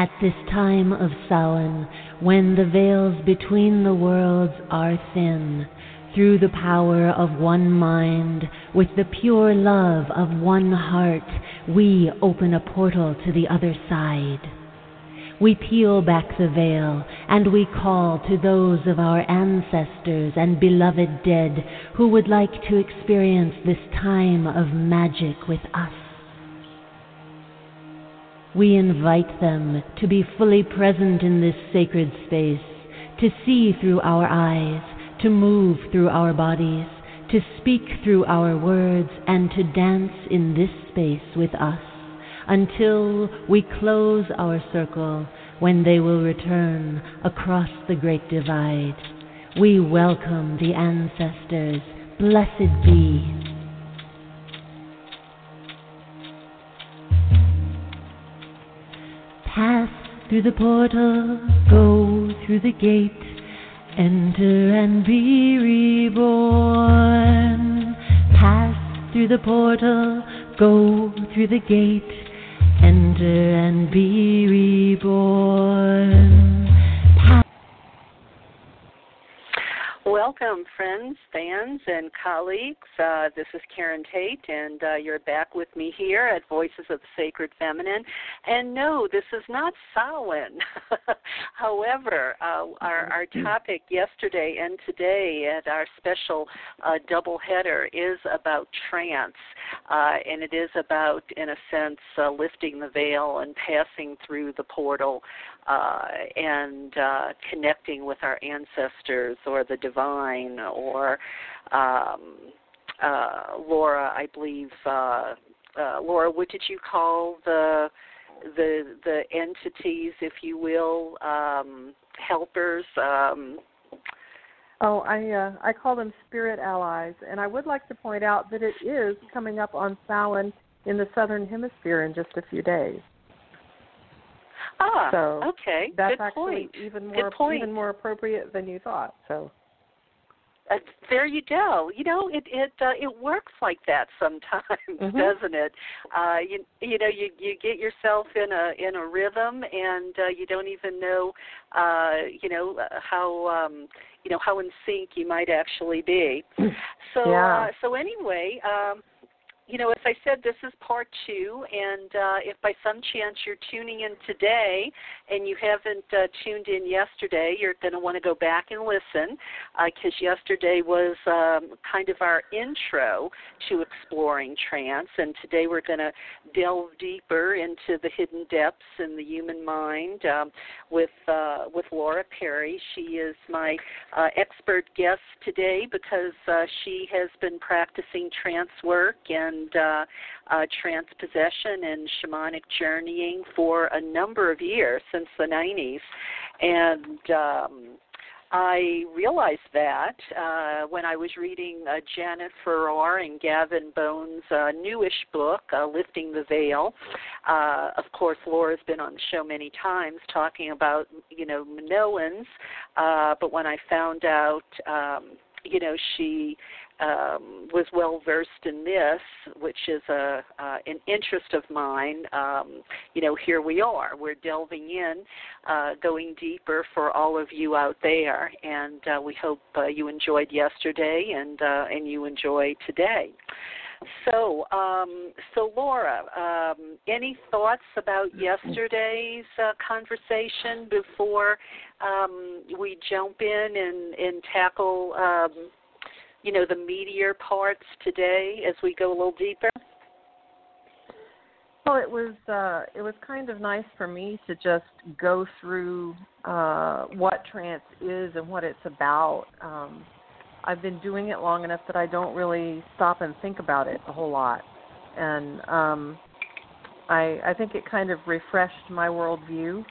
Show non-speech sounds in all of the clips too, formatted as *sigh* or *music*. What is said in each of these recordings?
At this time of Samhain, when the veils between the worlds are thin, through the power of one mind, with the pure love of one heart, we open a portal to the other side. We peel back the veil and we call to those of our ancestors and beloved dead who would like to experience this time of magic with us. We invite them to be fully present in this sacred space, to see through our eyes, to move through our bodies, to speak through our words, and to dance in this space with us until we close our circle when they will return across the great divide. We welcome the ancestors. Blessed be. Through the portal, go through the gate, enter and be reborn. Pass through the portal, go through the gate, enter and be reborn. Welcome, friends, fans, and colleagues. Uh, this is Karen Tate, and uh, you're back with me here at Voices of the Sacred Feminine. And no, this is not Samhain. *laughs* However, uh, our, our topic yesterday and today at our special uh, double header is about trance, uh, and it is about, in a sense, uh, lifting the veil and passing through the portal uh, and uh, connecting with our ancestors or the divine or um, uh, Laura, I believe. Uh, uh, Laura, what did you call the the the entities, if you will, um, helpers? Um, Oh, I uh, I call them spirit allies, and I would like to point out that it is coming up on Samhain in the southern hemisphere in just a few days. Ah, so okay. That's Good actually point. even more even more appropriate than you thought. So Uh, there you go. You know, it it uh, it works like that sometimes, Mhm. doesn't it? Uh, you you know, you you get yourself in a in a rhythm, and uh, you don't even know, uh, you know, uh, how um, you know how in sync you might actually be. *clears throat* So Yeah. uh, so anyway. Um, you know, as I said, this is part two, and uh, if by some chance you're tuning in today and you haven't uh, tuned in yesterday, you're going to want to go back and listen because yesterday was um, kind of our intro to exploring trance, and today we're going to delve deeper into the hidden depths in the human mind um, with uh, with Laura Perry. She is my uh, expert guest today because uh, she has been practicing trance work and uh, uh, trance possession and shamanic journeying for a number of years since the 90s, and um, I realized that uh, when I was reading uh, Janet Farrar and Gavin Bone's uh, newish book, uh, Lifting the Veil. Uh, of course, Laura's been on the show many times talking about, you know, Minoans, uh, but when I found out, um, you know, she um, was well versed in this, which is a uh, an interest of mine. Um, you know, here we are. We're delving in, uh, going deeper for all of you out there, and uh, we hope uh, you enjoyed yesterday and uh, and you enjoy today. So, um, so Laura, um, any thoughts about yesterday's uh, conversation before um, we jump in and, and tackle, um, you know, the meatier parts today as we go a little deeper? Well, it was uh, it was kind of nice for me to just go through uh, what trance is and what it's about. Um, I've been doing it long enough that I don't really stop and think about it a whole lot, and um, I I think it kind of refreshed my worldview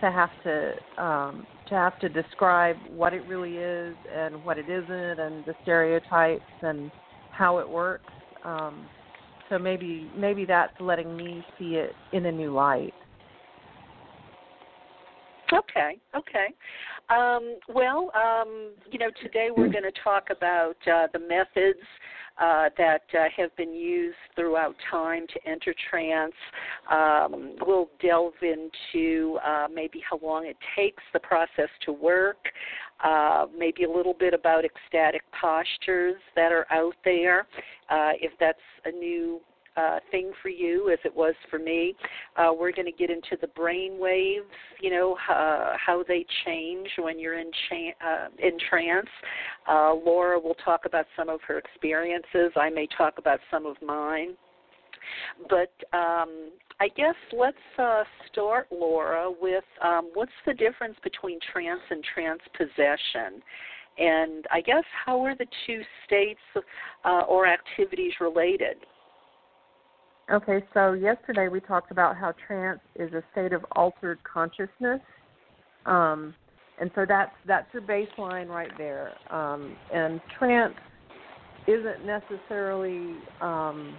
to have to um, to have to describe what it really is and what it isn't, and the stereotypes and how it works. Um, so maybe maybe that's letting me see it in a new light. Okay, okay. Um, well, um, you know, today we're going to talk about uh, the methods uh, that uh, have been used throughout time to enter trance. Um, we'll delve into uh, maybe how long it takes the process to work, uh, maybe a little bit about ecstatic postures that are out there, uh, if that's a new uh, thing for you as it was for me. Uh, we're going to get into the brain waves, you know, uh, how they change when you're in cha- uh, in trance. Uh, Laura will talk about some of her experiences. I may talk about some of mine. But um, I guess let's uh, start, Laura, with um, what's the difference between trance and trance possession? And I guess how are the two states uh, or activities related? Okay, so yesterday we talked about how trance is a state of altered consciousness, um, and so that's that's your baseline right there. Um, and trance isn't necessarily um,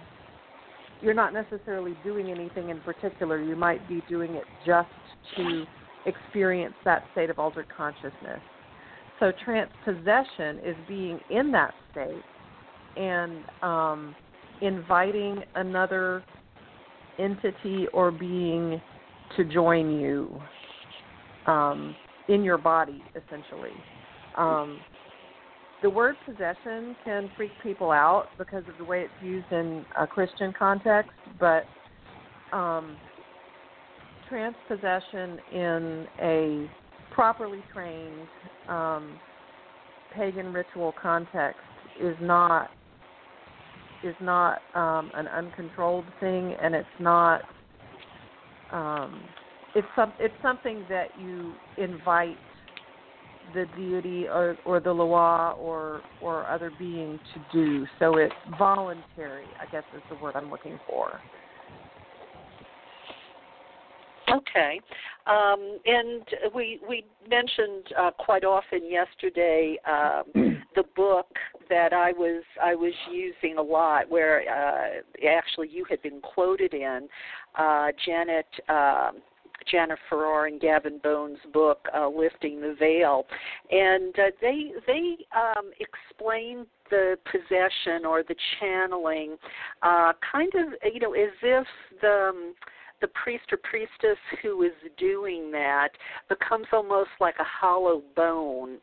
you're not necessarily doing anything in particular. You might be doing it just to experience that state of altered consciousness. So trance possession is being in that state and um, inviting another entity or being to join you um, in your body, essentially. Um, the word possession can freak people out because of the way it's used in a Christian context, but um, trance possession in a properly trained um, pagan ritual context is not is not um, an uncontrolled thing, and it's not. Um, it's some. It's something that you invite the deity or, or the Loa or or other being to do. So it's voluntary. I guess is the word I'm looking for. Okay, um, and we we mentioned uh, quite often yesterday um, the book that I was I was using a lot, where uh, actually you had been quoted in uh, Janet. Uh, Janet Farrar and Gavin Bone's book, uh, "Lifting the Veil," and uh, they they um, explain the possession or the channeling, uh, kind of you know as if the um, the priest or priestess who is doing that becomes almost like a hollow bone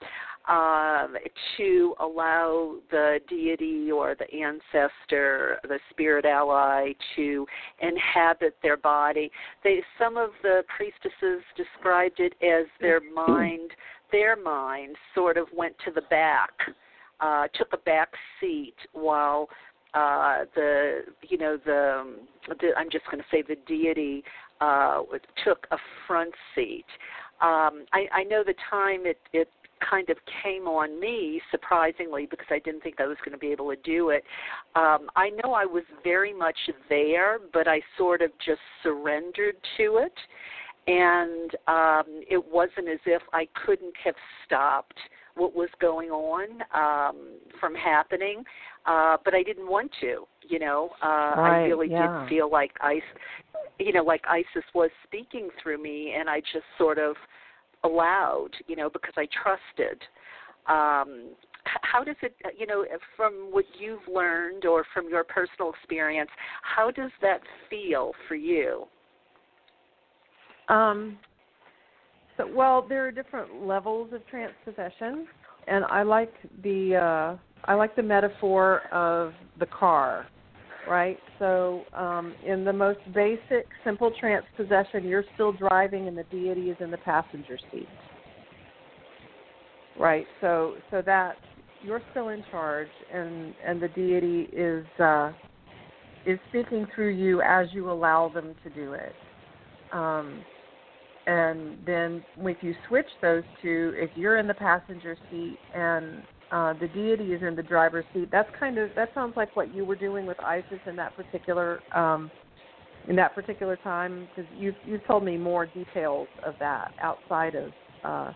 um, to allow the deity or the ancestor, the spirit ally, to inhabit their body. They, some of the priestesses described it as their mind, their mind sort of went to the back, uh, took a back seat while uh, the you know the, the I'm just going to say the deity uh, took a front seat. Um, I, I know the time it it kind of came on me surprisingly because I didn't think I was going to be able to do it. Um, I know I was very much there, but I sort of just surrendered to it, and um, it wasn't as if I couldn't have stopped what was going on um, from happening, uh, but I didn't want to. You know, uh, right, I really yeah. did feel like I, you know, like Isis was speaking through me, and I just sort of allowed, you know, because I trusted. Um, how does it, you know, from what you've learned or from your personal experience, how does that feel for you? Um, so, well, there are different levels of trance possession, and I like the uh, I like the metaphor of the car, right? So, um, in the most basic, simple trance possession, you're still driving, and the deity is in the passenger seat, right? So, so that you're still in charge, and and the deity is uh, is speaking through you as you allow them to do it. Um, and then if you switch those two, if you're in the passenger seat and uh, the deity is in the driver's seat, that's kind of that sounds like what you were doing with Isis in that particular um, in that particular time because you've you've told me more details of that outside of uh,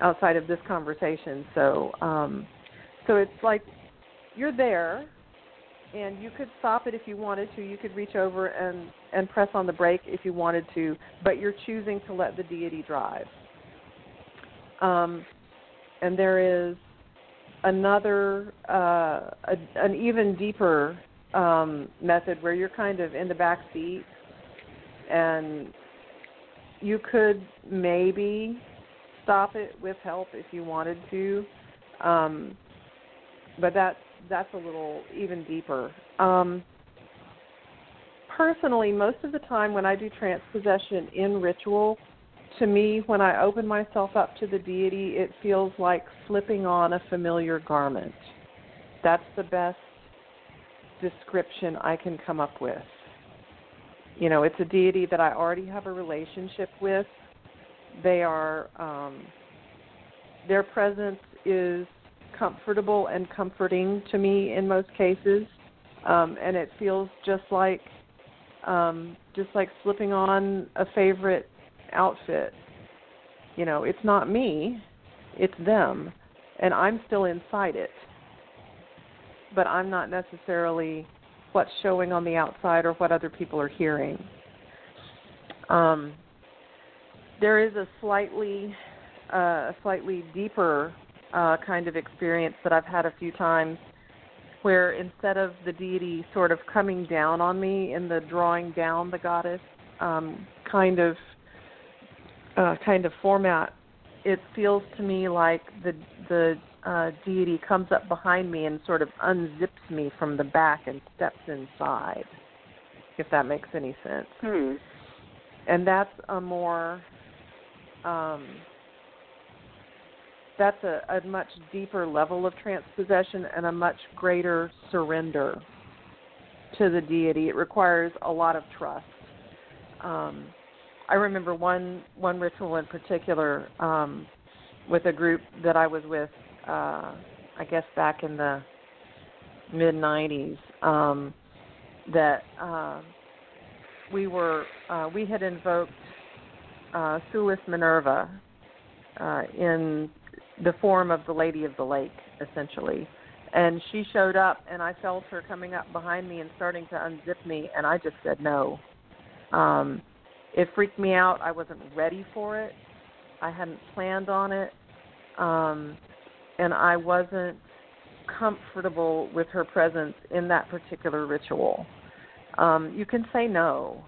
outside of this conversation. So um, so it's like you're there and you could stop it if you wanted to. You could reach over and and press on the brake if you wanted to, but you're choosing to let the deity drive. Um, and there is another, uh, a, an even deeper um, method where you're kind of in the back seat and you could maybe stop it with help if you wanted to. Um, but that's that's a little even deeper. Um, personally, most of the time when I do trance possession in ritual, to me, when I open myself up to the deity, it feels like slipping on a familiar garment. That's the best description I can come up with. You know, it's a deity that I already have a relationship with. They are, um, their presence is comfortable and comforting to me in most cases, um, and it feels just like um, just like slipping on a favorite outfit. You know, it's not me, it's them, and I'm still inside it. But I'm not necessarily what's showing on the outside or what other people are hearing. Um, there is a slightly, uh, a slightly deeper uh, kind of experience that I've had a few times where instead of the deity sort of coming down on me in the drawing down the goddess um, kind of uh, kind of format, it feels to me like the the uh, deity comes up behind me and sort of unzips me from the back and steps inside. If that makes any sense. Hmm. And that's a more um, that's a, a much deeper level of trance possession and a much greater surrender to the deity. It requires a lot of trust. Um, I remember one one ritual in particular um, with a group that I was with. Uh, I guess back in the mid '90s. Um, that uh, we were uh, we had invoked uh, Sulis Minerva uh, in the form of the Lady of the Lake, essentially. And she showed up, and I felt her coming up behind me and starting to unzip me, and I just said no. Um, it freaked me out. I wasn't ready for it. I hadn't planned on it, um, and I wasn't comfortable with her presence in that particular ritual. Um, you can say no.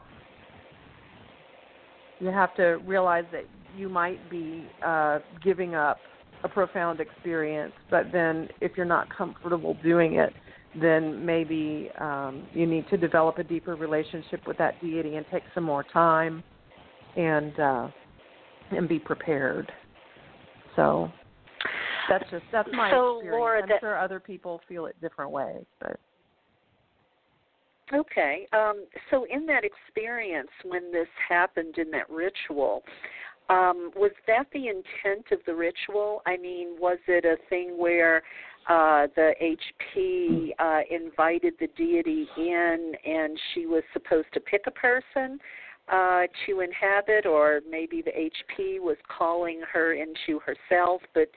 You have to realize that you might be uh, giving up a profound experience, but then if you're not comfortable doing it, then maybe um, you need to develop a deeper relationship with that deity and take some more time and uh, and be prepared. So that's just that's my so, experience. Laura, I'm that, sure other people feel it different ways, but okay. Um, so in that experience, when this happened in that ritual, um, was that the intent of the ritual? I mean, was it a thing where uh, the HP uh, invited the deity in and she was supposed to pick a person uh, to inhabit, or maybe the HP was calling her into herself, but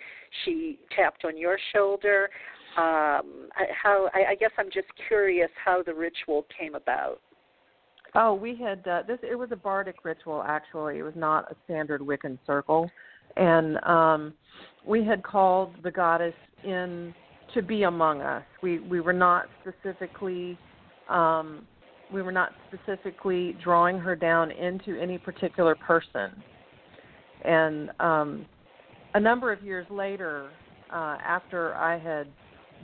she tapped on your shoulder? Um, how I, I guess I'm just curious how the ritual came about. Oh, we had uh, this. It was a bardic ritual. Actually, it was not a standard Wiccan circle, and um, we had called the goddess in to be among us. We we were not specifically um, we were not specifically drawing her down into any particular person. And um, a number of years later, uh, after I had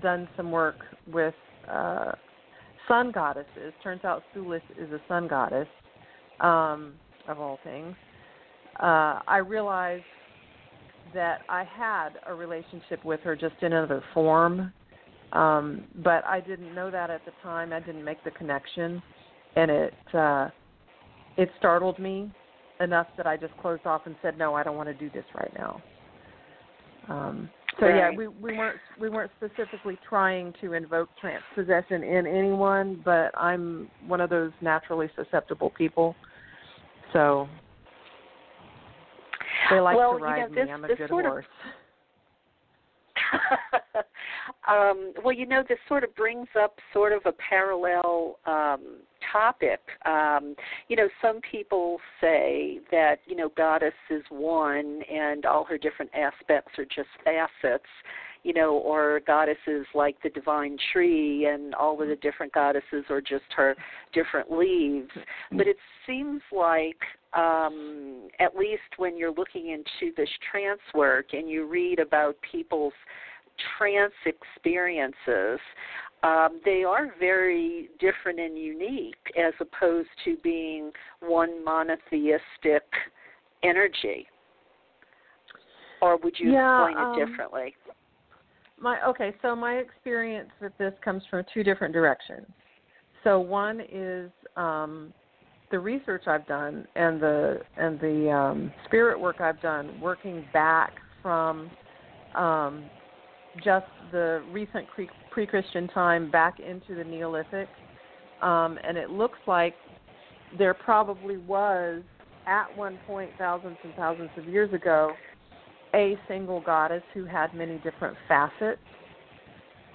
done some work with uh, sun goddesses. Turns out Sulis is a sun goddess, um, of all things. Uh, I realized that I had a relationship with her just in another form, um, but I didn't know that at the time. I didn't make the connection, and it uh, it startled me enough that I just closed off and said, "No, I don't want to do this right now." Um, so right. yeah, we we weren't we weren't specifically trying to invoke trance possession in anyone, but I'm one of those naturally susceptible people. So they like well, to ride you know, this, me. I'm a this good sort horse. Of, *laughs* Um, well, you know, this sort of brings up sort of a parallel um, topic. Um, you know, some people say that, you know, goddess is one and all her different aspects are just facets you know, or goddesses like the divine tree and all of the different goddesses or just her different leaves. But it seems like um, at least when you're looking into this trance work and you read about people's trance experiences, um, they are very different and unique as opposed to being one monotheistic energy. Or would you yeah, explain it um, differently? My okay, so my experience with this comes from two different directions. So one is um, the research I've done and the and the um, spirit work I've done, working back from um, just the recent pre-Christian time back into the Neolithic, um, and it looks like there probably was at one point thousands and thousands of years ago a single goddess who had many different facets.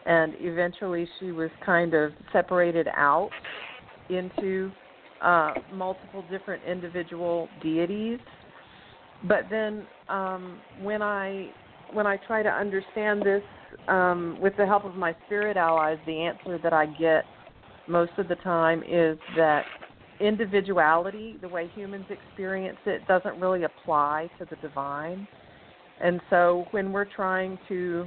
And eventually she was kind of separated out into uh, multiple different individual deities. But then um, when I when I try to understand this um, with the help of my spirit allies, the answer that I get most of the time is that individuality, the way humans experience it, doesn't really apply to the divine. And so when we're trying to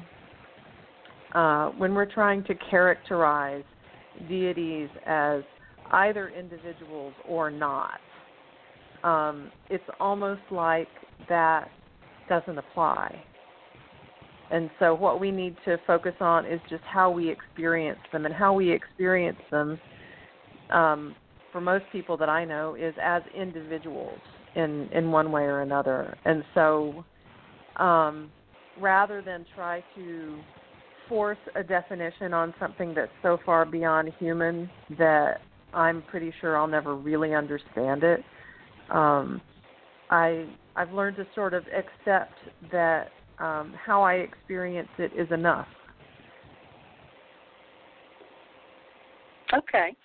uh, when we're trying to characterize deities as either individuals or not, um, it's almost like that doesn't apply. And so what we need to focus on is just how we experience them, and how we experience them um, for most people that I know is as individuals in in one way or another. And so um, rather than try to force a definition on something that's so far beyond human that I'm pretty sure I'll never really understand it. Um, I I've learned to sort of accept that um, how I experience it is enough. Okay.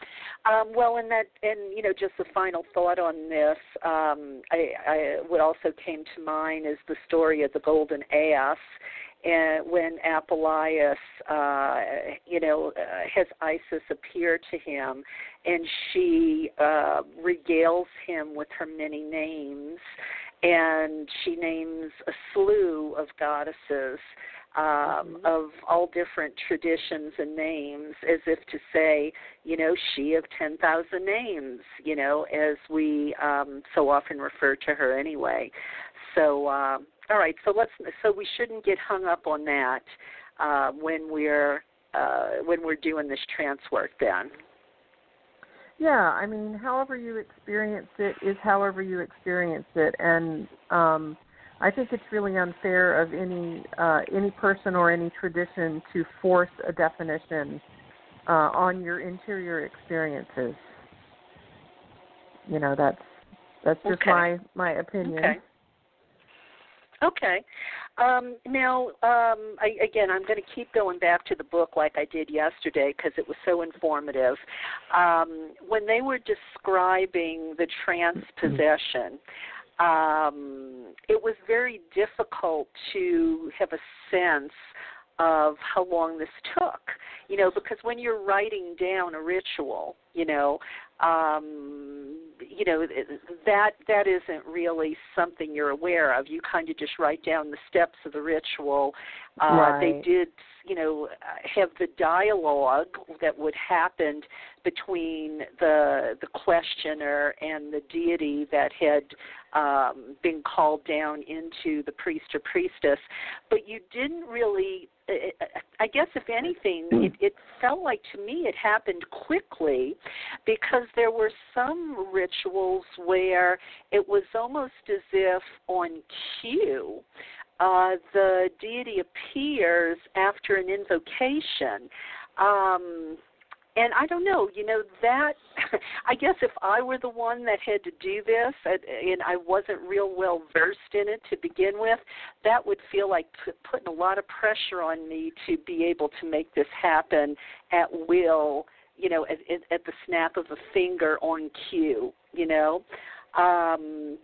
Um, well, and that, and you know, just a final thought on this. Um, I, I, what also came to mind is the story of the golden ass, and when Apuleius, uh, you know, uh, has Isis appear to him, and she uh, regales him with her many names, and she names a slew of goddesses um, mm-hmm. of all different traditions and names, as if to say, you know, she of 10,000 names, you know, as we um, so often refer to her anyway. So, uh, all right, so let's, so we shouldn't get hung up on that uh, when we're uh, when we're doing this trance work, then. Yeah, I mean, however you experience it is however you experience it, and um, I think it's really unfair of any uh, any person or any tradition to force a definition uh, on your interior experiences. You know, that's that's just okay. my my opinion. Okay. Okay. Um, now, um, I, again, I'm going to keep going back to the book like I did yesterday because it was so informative. Um, when they were describing the possession, um, it was very difficult to have a sense of how long this took you know because when you're writing down a ritual you know um you know that that isn't really something you're aware of. You kind of just write down the steps of the ritual. Uh right. they did you know have the dialogue that would happen between the the questioner and the deity that had um been called down into the priest or priestess. But you didn't really I guess if anything, it, it felt like to me it happened quickly because there were some rituals where it was almost as if on cue uh, the deity appears after an invocation. Um, and I don't know, you know that. *laughs* I guess if I were the one that had to do this, and I wasn't real well versed in it to begin with, that would feel like putting a lot of pressure on me to be able to make this happen at will. You know, at, at the snap of a finger on cue. You know. Um,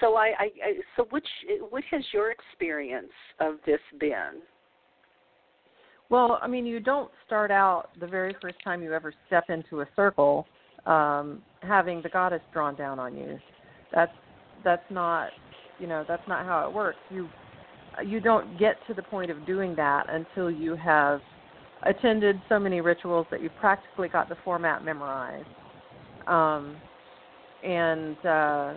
so I, I, I so which what has your experience of this been? Well, I mean, you don't start out the very first time you ever step into a circle um, having the goddess drawn down on you. That's that's not you know that's not how it works. You you don't get to the point of doing that until you have attended so many rituals that you've practically got the format memorized. Um, and uh,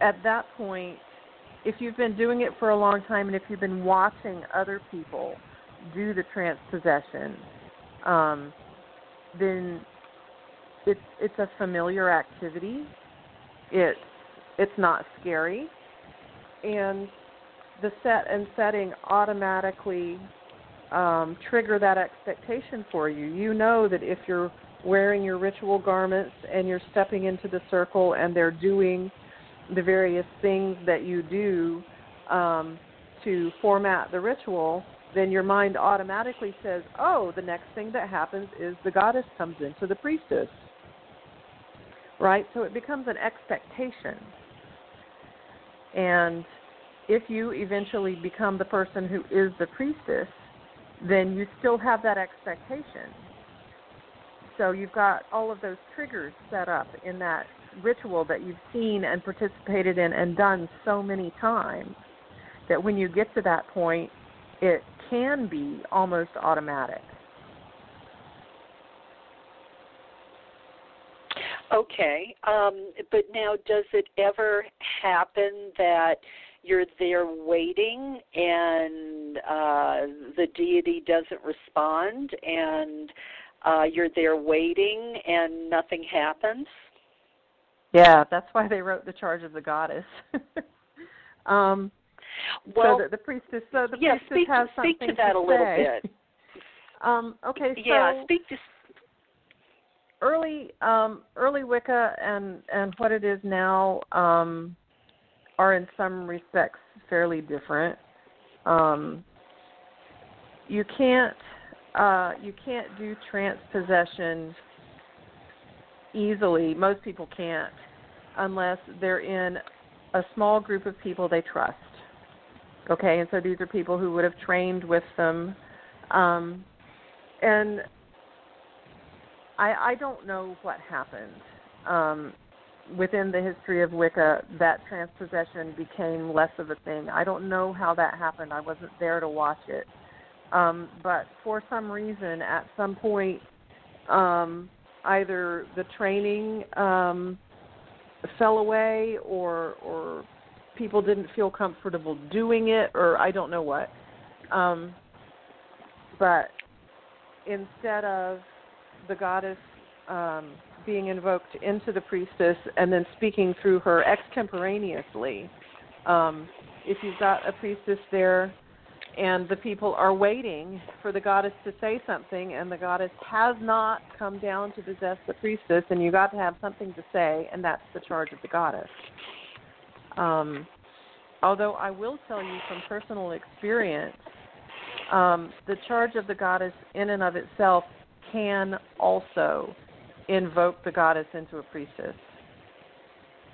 at that point, if you've been doing it for a long time and if you've been watching other people do the trance possession, um, then it's it's a familiar activity. It's it's not scary, and the set and setting automatically um, trigger that expectation for you. You know that if you're wearing your ritual garments and you're stepping into the circle and they're doing the various things that you do um, to format the ritual, then your mind automatically says, oh, the next thing that happens is the goddess comes into the priestess. Right? So it becomes an expectation. And if you eventually become the person who is the priestess, then you still have that expectation. So you've got all of those triggers set up in that ritual that you've seen and participated in and done so many times that when you get to that point, it can be almost automatic. Okay, um, but now does it ever happen that you're there waiting and uh, the deity doesn't respond and uh, you're there waiting and nothing happens? Yeah, that's why they wrote the charge of the goddess. *laughs* um, well, so the, the priestess. So the yeah, priestess speak, has speak something to that to a little say. bit. *laughs* um, okay, so yeah, speak to early um, early Wicca and and what it is now um, are in some respects fairly different. Um, you can't uh, you can't do trance possession easily. Most people can't unless they're in a small group of people they trust. Okay, and so these are people who would have trained with them. Um, and I, I don't know what happened. Um, within the history of Wicca, that trance possession became less of a thing. I don't know how that happened. I wasn't there to watch it. Um, but for some reason, at some point, um, either the training um, fell away or or people didn't feel comfortable doing it or I don't know what. Um, but instead of the goddess um, being invoked into the priestess and then speaking through her extemporaneously, um, if you've got a priestess there and the people are waiting for the goddess to say something and the goddess has not come down to possess the priestess and you've got to have something to say and that's the charge of the goddess. Um, although i will tell you from personal experience um, the charge of the goddess in and of itself can also invoke the goddess into a priestess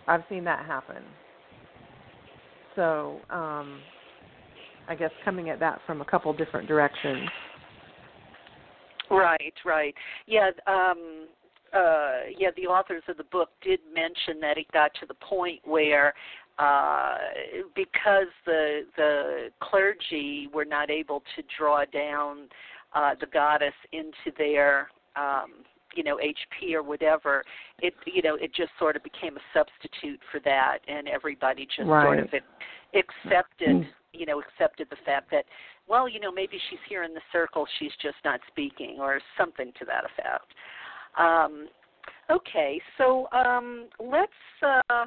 i've seen that happen so um, I guess coming at that from a couple different directions. Right, right. Yeah, um uh yeah, the authors of the book did mention that it got to the point where uh because the the clergy were not able to draw down uh the goddess into their um you know HP or whatever it you know it just sort of became a substitute for that and everybody just right. sort of accepted you know accepted the fact that well you know maybe she's here in the circle she's just not speaking or something to that effect um, okay so um, let's uh,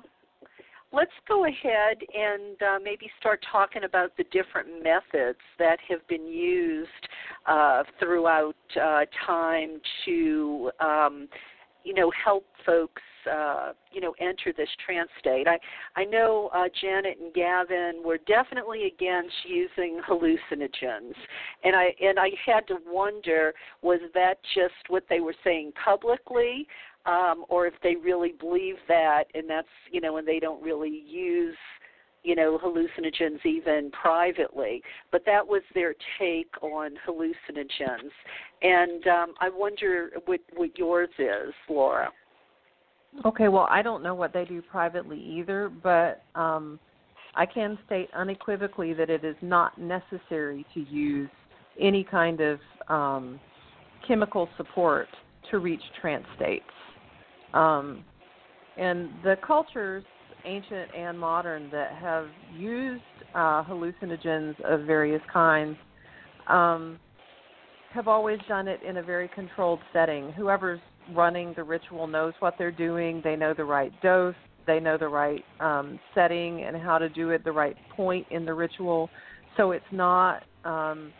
let's go ahead and uh, maybe start talking about the different methods that have been used uh, throughout uh, time to, um, you know, help folks, uh, you know, enter this trance state. I I know uh, Janet and Gavin were definitely against using hallucinogens, and I and I had to wonder was that just what they were saying publicly, um, or if they really believe that, and that's you know, and they don't really use you know hallucinogens even privately. But that was their take on hallucinogens. And um, i wonder what what yours is laura. Okay well i don't know what they do privately either but um i can state unequivocally that it is not necessary to use any kind of um chemical support to reach trance states um, and the cultures, ancient and modern, that have used uh, hallucinogens of various kinds um, have always done it in a very controlled setting. Whoever's running the ritual knows what they're doing, they know the right dose, they know the right um, setting and how to do it, the right point in the ritual. So it's not um,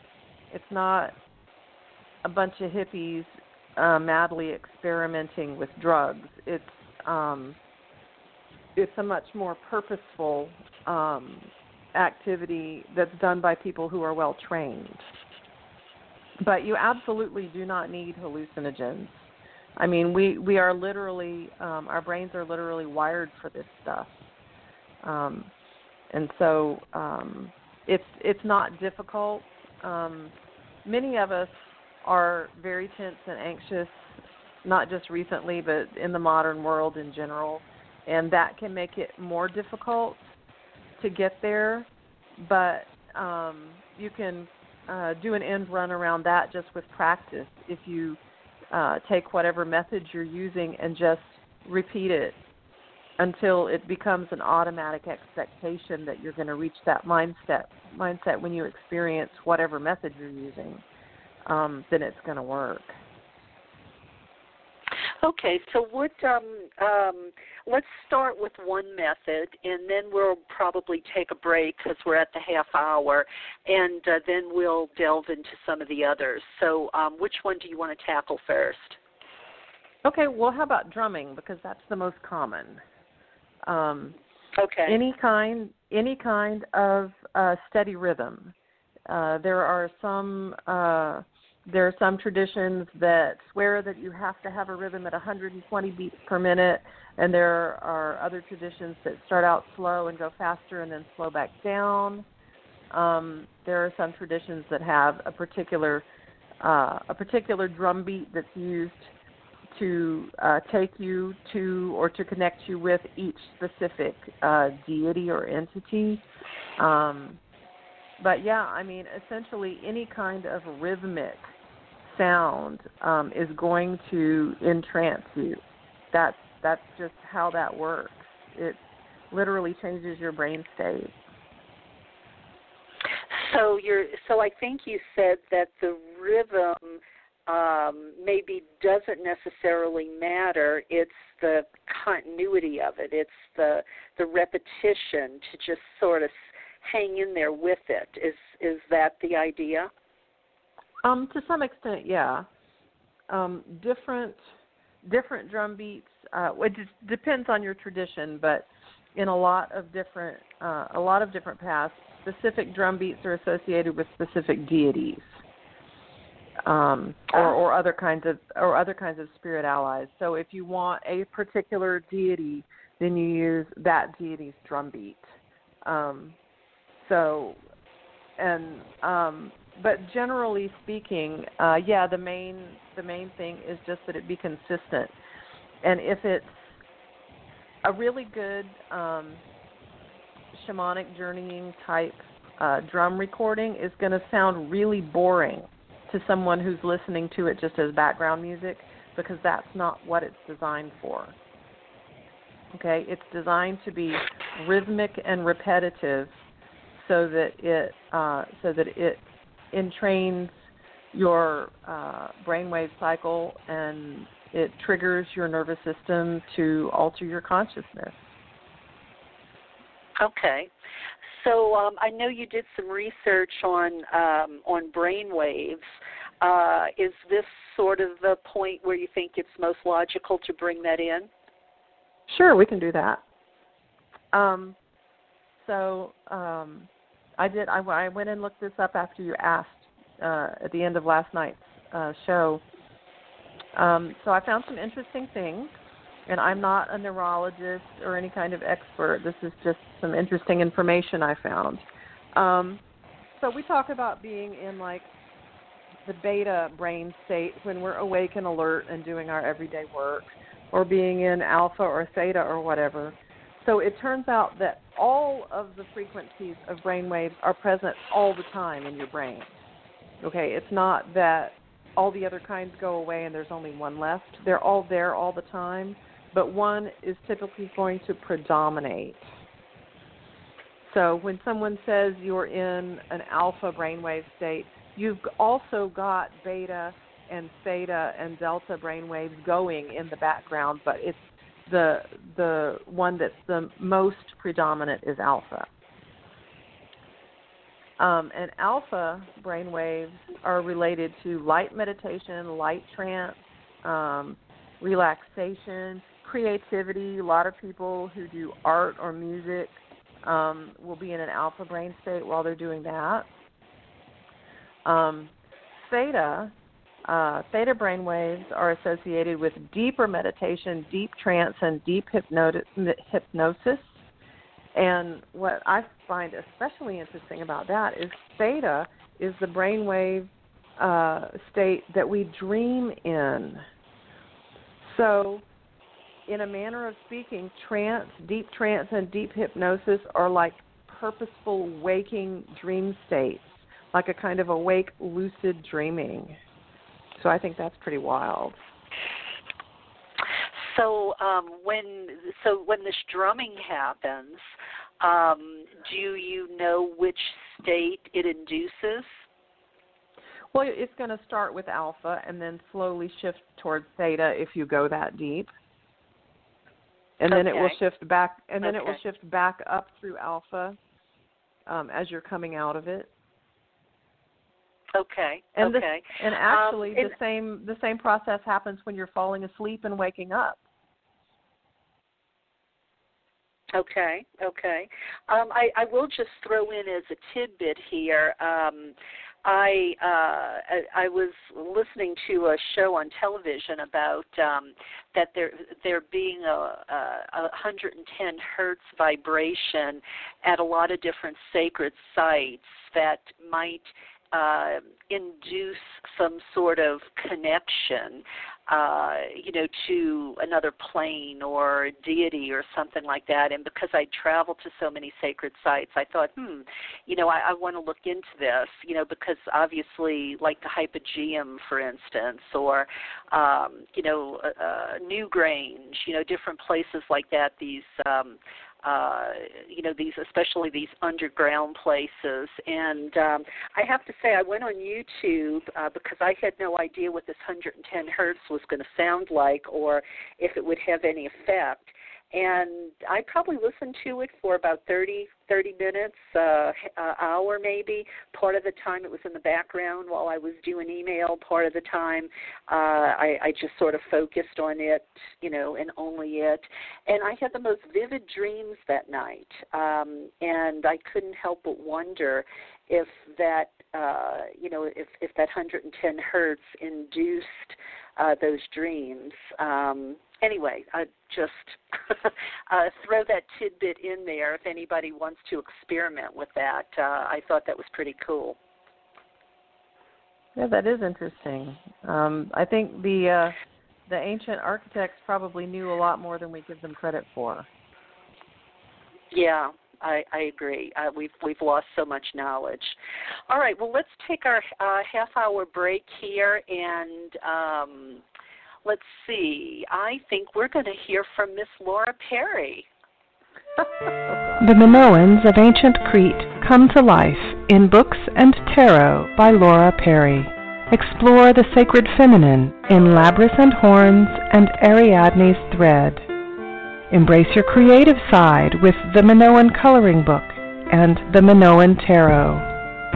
it's not a bunch of hippies uh, madly experimenting with drugs. It's um, it's a much more purposeful um, activity that's done by people who are well trained. But you absolutely do not need hallucinogens. I mean, we we are literally um, our brains are literally wired for this stuff, um, and so um, it's it's not difficult. Um, many of us are very tense and anxious, not just recently, but in the modern world in general. And that can make it more difficult to get there. But um, you can uh, do an end run around that just with practice if you uh, take whatever method you're using and just repeat it until it becomes an automatic expectation that you're going to reach that mindset mindset when you experience whatever method you're using um, then it's going to work. Okay, so what? Um, um, let's start with one method, and then we'll probably take a break because we're at the half hour, and uh, then we'll delve into some of the others. So, um, which one do you want to tackle first? Okay, well, how about drumming because that's the most common. Um, okay. Any kind, any kind of uh, steady rhythm. Uh, there are some. Uh, there are some traditions that swear that you have to have a rhythm at 120 beats per minute, and there are other traditions that start out slow and go faster and then slow back down. Um, there are some traditions that have a particular uh, a particular drum beat that's used to uh, take you to or to connect you with each specific uh, deity or entity. Um, but yeah, I mean, essentially any kind of rhythmic sound um, is going to entrance you. That's that's just how that works. It literally changes your brain state. So you're so I think you said that the rhythm um, maybe doesn't necessarily matter. It's the continuity of it. It's the the repetition to just sort of hang in there with it. Is is that the idea? Um, to some extent, yeah. Um, different different drum beats. Uh, it depends on your tradition, but in a lot of different uh, a lot of different paths, specific drum beats are associated with specific deities, um, or, or other kinds of or other kinds of spirit allies. So if you want a particular deity, then you use that deity's drum beat. Um, so, and um, but generally speaking, uh, yeah, the main the main thing is just that it be consistent, and if it's a really good um, shamanic journeying type uh, drum recording is going to sound really boring to someone who's listening to it just as background music because that's not what it's designed for. Okay, it's designed to be rhythmic and repetitive so that it uh, so that it entrains your uh, brainwave cycle and it triggers your nervous system to alter your consciousness. Okay. So um, I know you did some research on um, on brain waves. Uh, is this sort of the point where you think it's most logical to bring that in? Sure, we can do that. Um, so um, I did. I, I went and looked this up after you asked uh, at the end of last night's uh, show. Um, so I found some interesting things, and I'm not a neurologist or any kind of expert. This is just some interesting information I found. Um, so we talk about being in like the beta brain state when we're awake and alert and doing our everyday work, or being in alpha or theta or whatever. So it turns out that all of the frequencies of brain waves are present all the time in your brain. Okay, it's not that all the other kinds go away and there's only one left. They're all there all the time, but one is typically going to predominate. So when someone says you're in an alpha brainwave state, you've also got beta and theta and delta brainwaves going in the background, but it's the the one that's the most predominant is alpha. Um, and alpha brain waves are related to light meditation, light trance, um, relaxation, creativity. A lot of people who do art or music um, will be in an alpha brain state while they're doing that. Um, theta, uh, theta brain waves are associated with deeper meditation, deep trance, and deep hypnosis. And what I find especially interesting about that is theta is the brainwave uh, state that we dream in. So, in a manner of speaking, trance, deep trance, and deep hypnosis are like purposeful waking dream states, like a kind of awake, lucid dreaming. So I think that's pretty wild. So um, when so when this drumming happens, um, do you know which state it induces? Well, it's going to start with alpha and then slowly shift towards theta if you go that deep. And then okay. it will shift back and then okay. it will shift back up through alpha um, as you're coming out of it. Okay. And okay. And actually um, the same the same process happens when you're falling asleep and waking up. Okay, okay. Um, I, I will just throw in as a tidbit here. Um, I, uh, I I was listening to a show on television about um, that there there being a, a 110 hertz vibration at a lot of different sacred sites that might uh, induce some sort of connection, uh, you know, to another plane or deity or something like that. And because I travel to so many sacred sites, I thought, hmm, you know, I, I want to look into this, you know, because obviously, like the Hypogeum, for instance, or, um, you know, uh, Newgrange, you know, different places like that, these. Um, uh, you know these especially these underground places. And um, i have to say i went on youtube uh, because i had no idea what this 110 hertz was going to sound like or if it would have any effect and I probably listened to it for about thirty thirty minutes, uh, uh, hour maybe. Part of the time it was in the background while I was doing email. Part of the time uh, I, I just sort of focused on it, you know, and only it. And I had the most vivid dreams that night, um, and I couldn't help but wonder if that, uh, you know, if if that 110 hertz induced uh, those dreams. Um, anyway, I just *laughs* uh, throw that tidbit in there if anybody wants to experiment with that. Uh, I thought that was pretty cool. Yeah, that is interesting. Um, I think the uh, the ancient architects probably knew a lot more than we give them credit for. Yeah, I, I agree. Uh, we've we've lost so much knowledge. All right, well, let's take our uh, half hour break here, and um, let's see. I think we're going to hear from Miss Laura Perry. *laughs* the Minoans of ancient Crete come to life in Books and Tarot by Laura Perry. Explore the sacred feminine in Labrys and Horns and Ariadne's Thread. Embrace your creative side with the Minoan Coloring Book and the Minoan Tarot.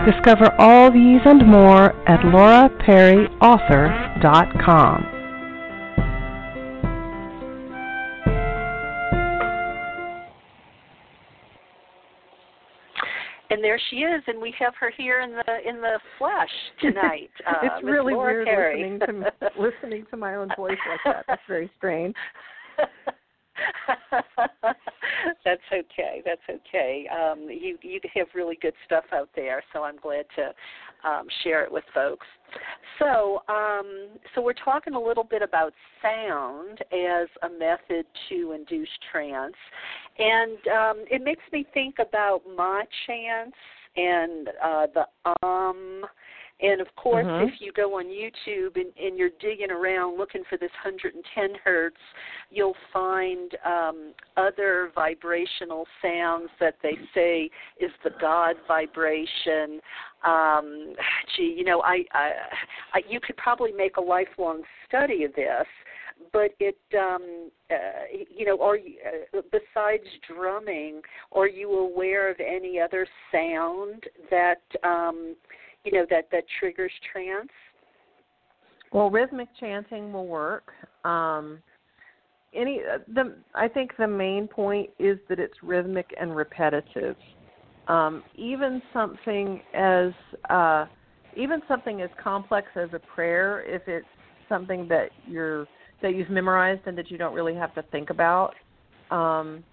Discover all these and more at lauraperryauthor.com. And there she is, and we have her here in the in the flesh *laughs* tonight. *laughs* Uh, it's Miss really Laura weird Perry. listening to *laughs* listening to my own voice like that. That's very strange. That's okay. That's okay. Um, you you have really good stuff out there, so I'm glad to um, share it with folks. So um, so we're talking a little bit about sound as a method to induce trance, and um, it makes me think about my chants and uh, the um and of course, Mhm. if you go on YouTube and, and you're digging around looking for this 110 hertz, you'll find um, other vibrational sounds that they say is the God vibration. Um, gee, you know, I, I, I you could probably make a lifelong study of this but it um uh, you know are you uh, besides drumming are you aware of any other sound that um you know that that triggers trance Well, rhythmic chanting will work. Um, any uh, the I think the main point is that it's rhythmic and repetitive. Um, even something as uh, even something as complex as a prayer, if it's something that you're that you've memorized and that you don't really have to think about, um,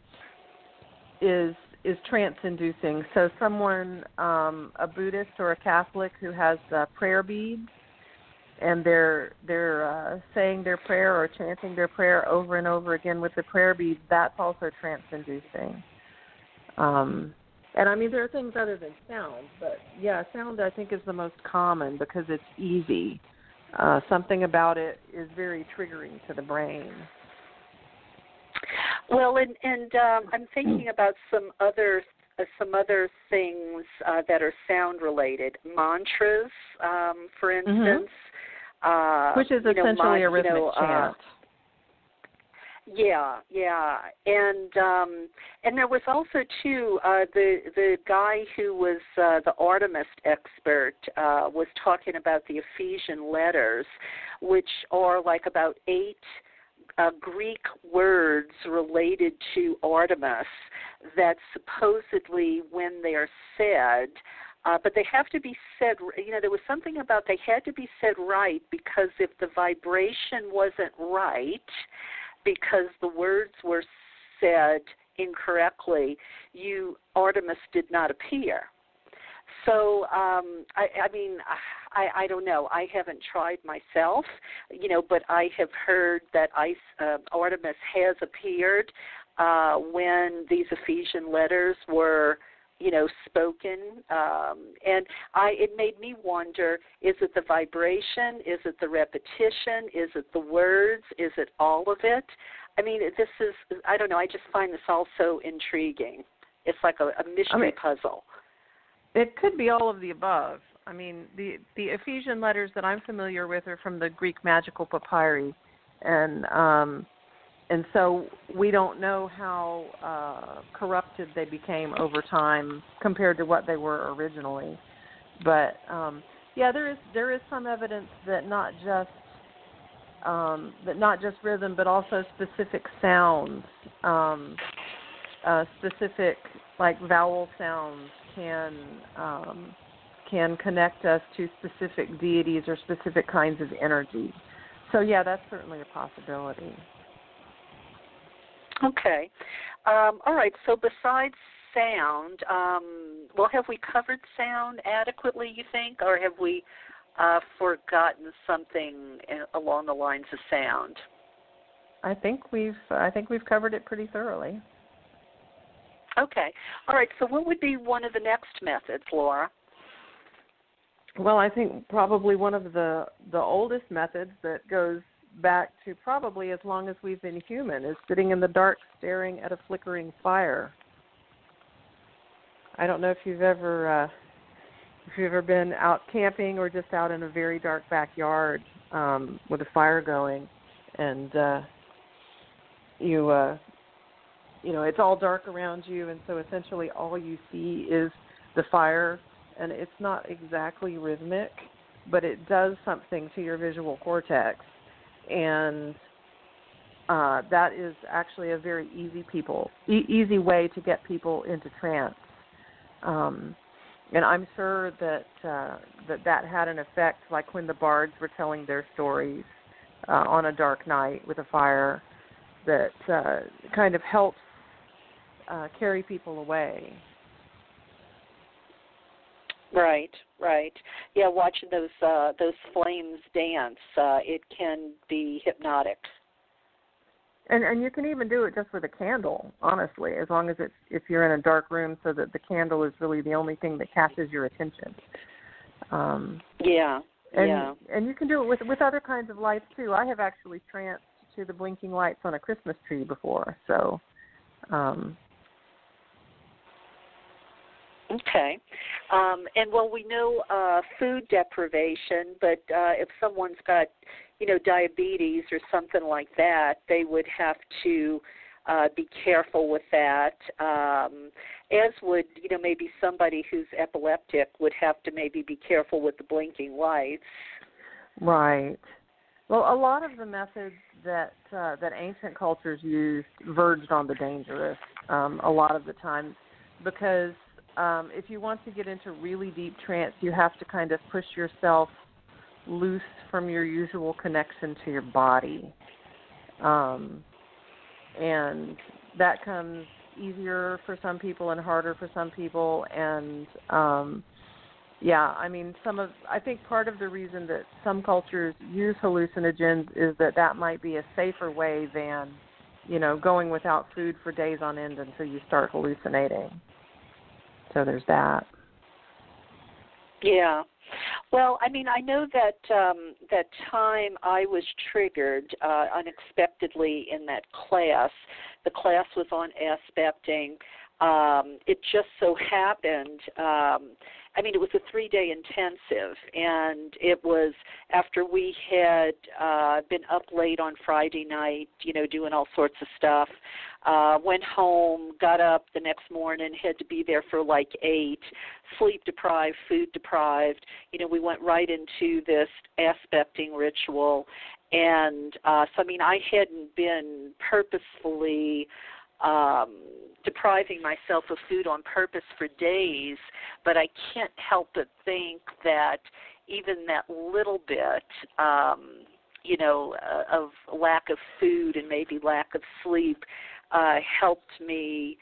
is is trance inducing. So someone, um, a Buddhist or a Catholic who has uh, prayer beads, and they're they're uh, saying their prayer or chanting their prayer over and over again with the prayer beads, that's also trance inducing. Um, and I mean, there are things other than sound, but yeah, sound I think is the most common because it's easy. Uh, something about it is very triggering to the brain. Well, and and um, I'm thinking *clears throat* about some other uh, some other things uh, that are sound related. Mantras, um, for instance, uh, Mm-hmm. Which is know, essentially mon- a rhythmic you know, uh, chant. yeah, yeah, and um, and there was also too uh, the the guy who was uh, the Artemis expert uh, was talking about the Ephesian letters, which are like about eight uh, Greek words related to Artemis that supposedly, when they are said, uh, but they have to be said. You know, there was something about they had to be said right because if the vibration wasn't right, because the words were said incorrectly, you Artemis did not appear. So um, I, I mean, I, I don't know. I haven't tried myself, you know, but I have heard that ice, uh, Artemis has appeared uh, when these Ephesian letters were, you know, spoken. Um, and I, it made me wonder: is it the vibration? Is it the repetition? Is it the words? Is it all of it? I mean, this is. I don't know. I just find this all so intriguing. It's like a, a mystery I mean, puzzle. It could be all of the above. I mean, the the Ephesian letters that I'm familiar with are from the Greek magical papyri, and um, and so we don't know how uh, corrupted they became over time compared to what they were originally. But um, yeah, there is there is some evidence that not just um, that not just rhythm, but also specific sounds, um, uh, specific like vowel sounds can um, can connect us to specific deities or specific kinds of energy. So yeah, that's certainly a possibility. Okay. Um, all right. So besides sound, um, well, have we covered sound adequately? You think, or have we uh, forgotten something along the lines of sound? I think we've I think we've covered it pretty thoroughly. Okay. All right. So what would be one of the next methods, Laura? Well, I think probably one of the the oldest methods that goes back to probably as long as we've been human is sitting in the dark staring at a flickering fire. I don't know if you've ever uh if you've ever been out camping or just out in a very dark backyard um with a fire going and uh you uh you know it's all dark around you, and so essentially all you see is the fire, and it's not exactly rhythmic, but it does something to your visual cortex, and uh, that is actually a very easy people e- easy way to get people into trance. Um, and I'm sure that uh, that that had an effect, like when the bards were telling their stories uh, on a dark night with a fire, that uh, kind of helps uh, carry people away. Right, right. Yeah, watching those uh, those flames dance, uh, it can be hypnotic. And and you can even do it just with a candle, honestly, as long as it's if you're in a dark room, so that the candle is really the only thing that catches your attention. Um, yeah, and, yeah. And you can do it with with other kinds of lights too. I have actually tranced to the blinking lights on a Christmas tree before, so. Um, Okay. Um, and well, we know uh, food deprivation, but uh, if someone's got you know diabetes or something like that, they would have to uh, be careful with that. Um, as would you know maybe somebody who's epileptic would have to maybe be careful with the blinking lights. Right. Well, a lot of the methods that uh, that ancient cultures used verged on the dangerous. Um, a lot of the time, because um, if you want to get into really deep trance, you have to kind of push yourself loose from your usual connection to your body. Um, and that comes easier for some people and harder for some people and um yeah i mean some of i think part of the reason that some cultures use hallucinogens is that that might be a safer way than you know going without food for days on end until you start hallucinating so there's that yeah well, I mean, I know that um, that time I was triggered uh, unexpectedly in that class. The class was on aspecting. Um, it just so happened. Um, I mean, it was a three-day intensive, and it was after we had uh, been up late on Friday night, you know, doing all sorts of stuff. Uh, went home, got up the next morning, had to be there for like eight, sleep deprived, food deprived. You know, we went right into this aspecting ritual, and uh, so I mean, I hadn't been purposefully um, depriving myself of food on purpose for days, but I can't help but think that even that little bit. Um, you know, uh, of lack of food and maybe lack of sleep uh, helped me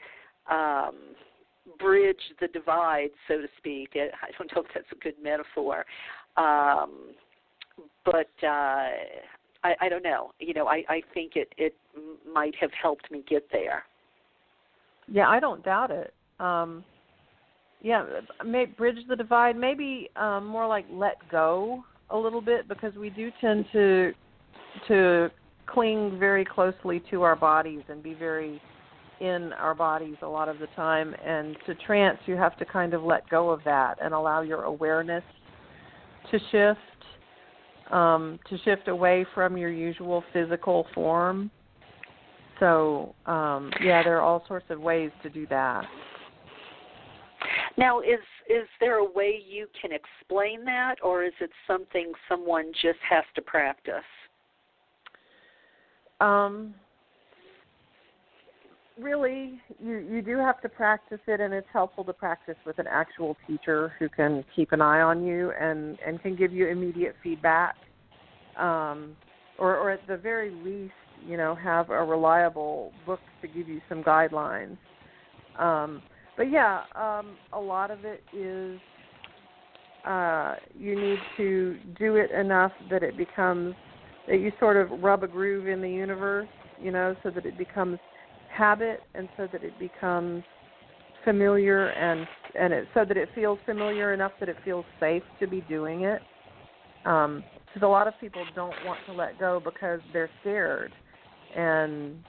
um, bridge the divide, so to speak. I don't know if that's a good metaphor, um, but uh, I, I don't know. You know, I, I think it it might have helped me get there. Yeah, I don't doubt it. Um, yeah, may bridge the divide. Maybe um, more like let go a little bit because we do tend to to cling very closely to our bodies and be very in our bodies a lot of the time and to trance you have to kind of let go of that and allow your awareness to shift um, to shift away from your usual physical form so um, yeah there are all sorts of ways to do that. Now is is there a way you can explain that or is it something someone just has to practice? Um, really, you you do have to practice it, and it's helpful to practice with an actual teacher who can keep an eye on you and and can give you immediate feedback, um, or or at the very least, you know, have a reliable book to give you some guidelines. Um, but yeah, um, a lot of it is uh, you need to do it enough that it becomes that you sort of rub a groove in the universe, you know, so that it becomes habit and so that it becomes familiar and and it so that it feels familiar enough that it feels safe to be doing it. Um, because a lot of people don't want to let go because they're scared, and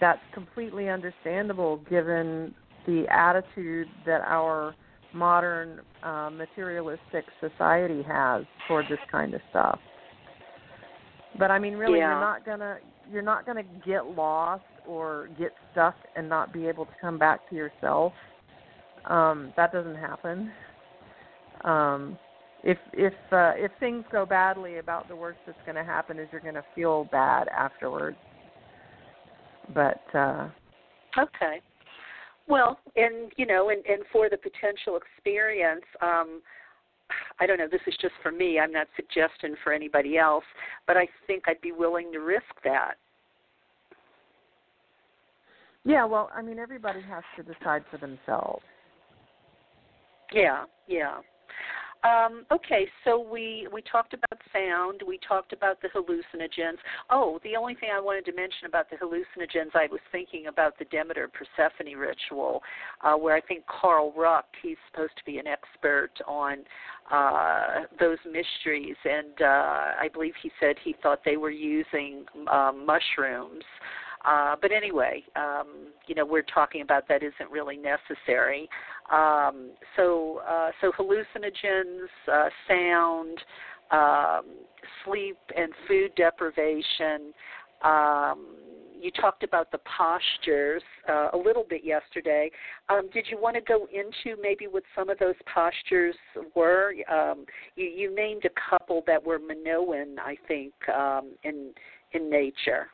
that's completely understandable given the attitude that our modern uh, materialistic society has toward this kind of stuff. But I mean, really, yeah. you're not gonna you're not gonna get lost or get stuck and not be able to come back to yourself. Um, that doesn't happen. Um, if if uh, if things go badly, about the worst that's going to happen is you're going to feel bad afterwards. But uh, okay, well, and you know, and and for the potential experience, um, I don't know. This is just for me. I'm not suggesting for anybody else, but I think I'd be willing to risk that. Yeah, well, I mean, everybody has to decide for themselves. Yeah, yeah. Um, okay, so we we talked about sound. We talked about the hallucinogens. Oh, the only thing I wanted to mention about the hallucinogens, I was thinking about the Demeter Persephone ritual, uh, where I think Carl Ruck, he's supposed to be an expert on uh, those mysteries, and uh, I believe he said he thought they were using um, mushrooms. Uh, but anyway, um, you know, we're talking about that isn't really necessary. Um, so, uh, so hallucinogens, uh, sound, um, sleep, and food deprivation. Um, you talked about the postures uh, a little bit yesterday. Um, did you want to go into maybe what some of those postures were? Um, you, you named a couple that were Minoan, I think, um, in in nature.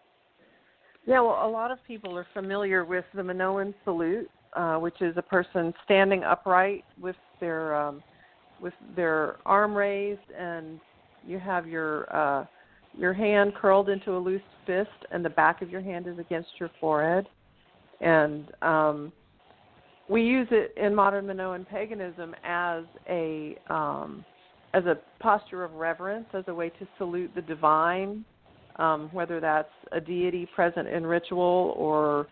Yeah, well, a lot of people are familiar with the Minoan salute, uh, which is a person standing upright with their um, with their arm raised, and you have your uh, your hand curled into a loose fist, and the back of your hand is against your forehead. And um, we use it in modern Minoan paganism as a um, as a posture of reverence, as a way to salute the divine um, whether that's a deity present in ritual or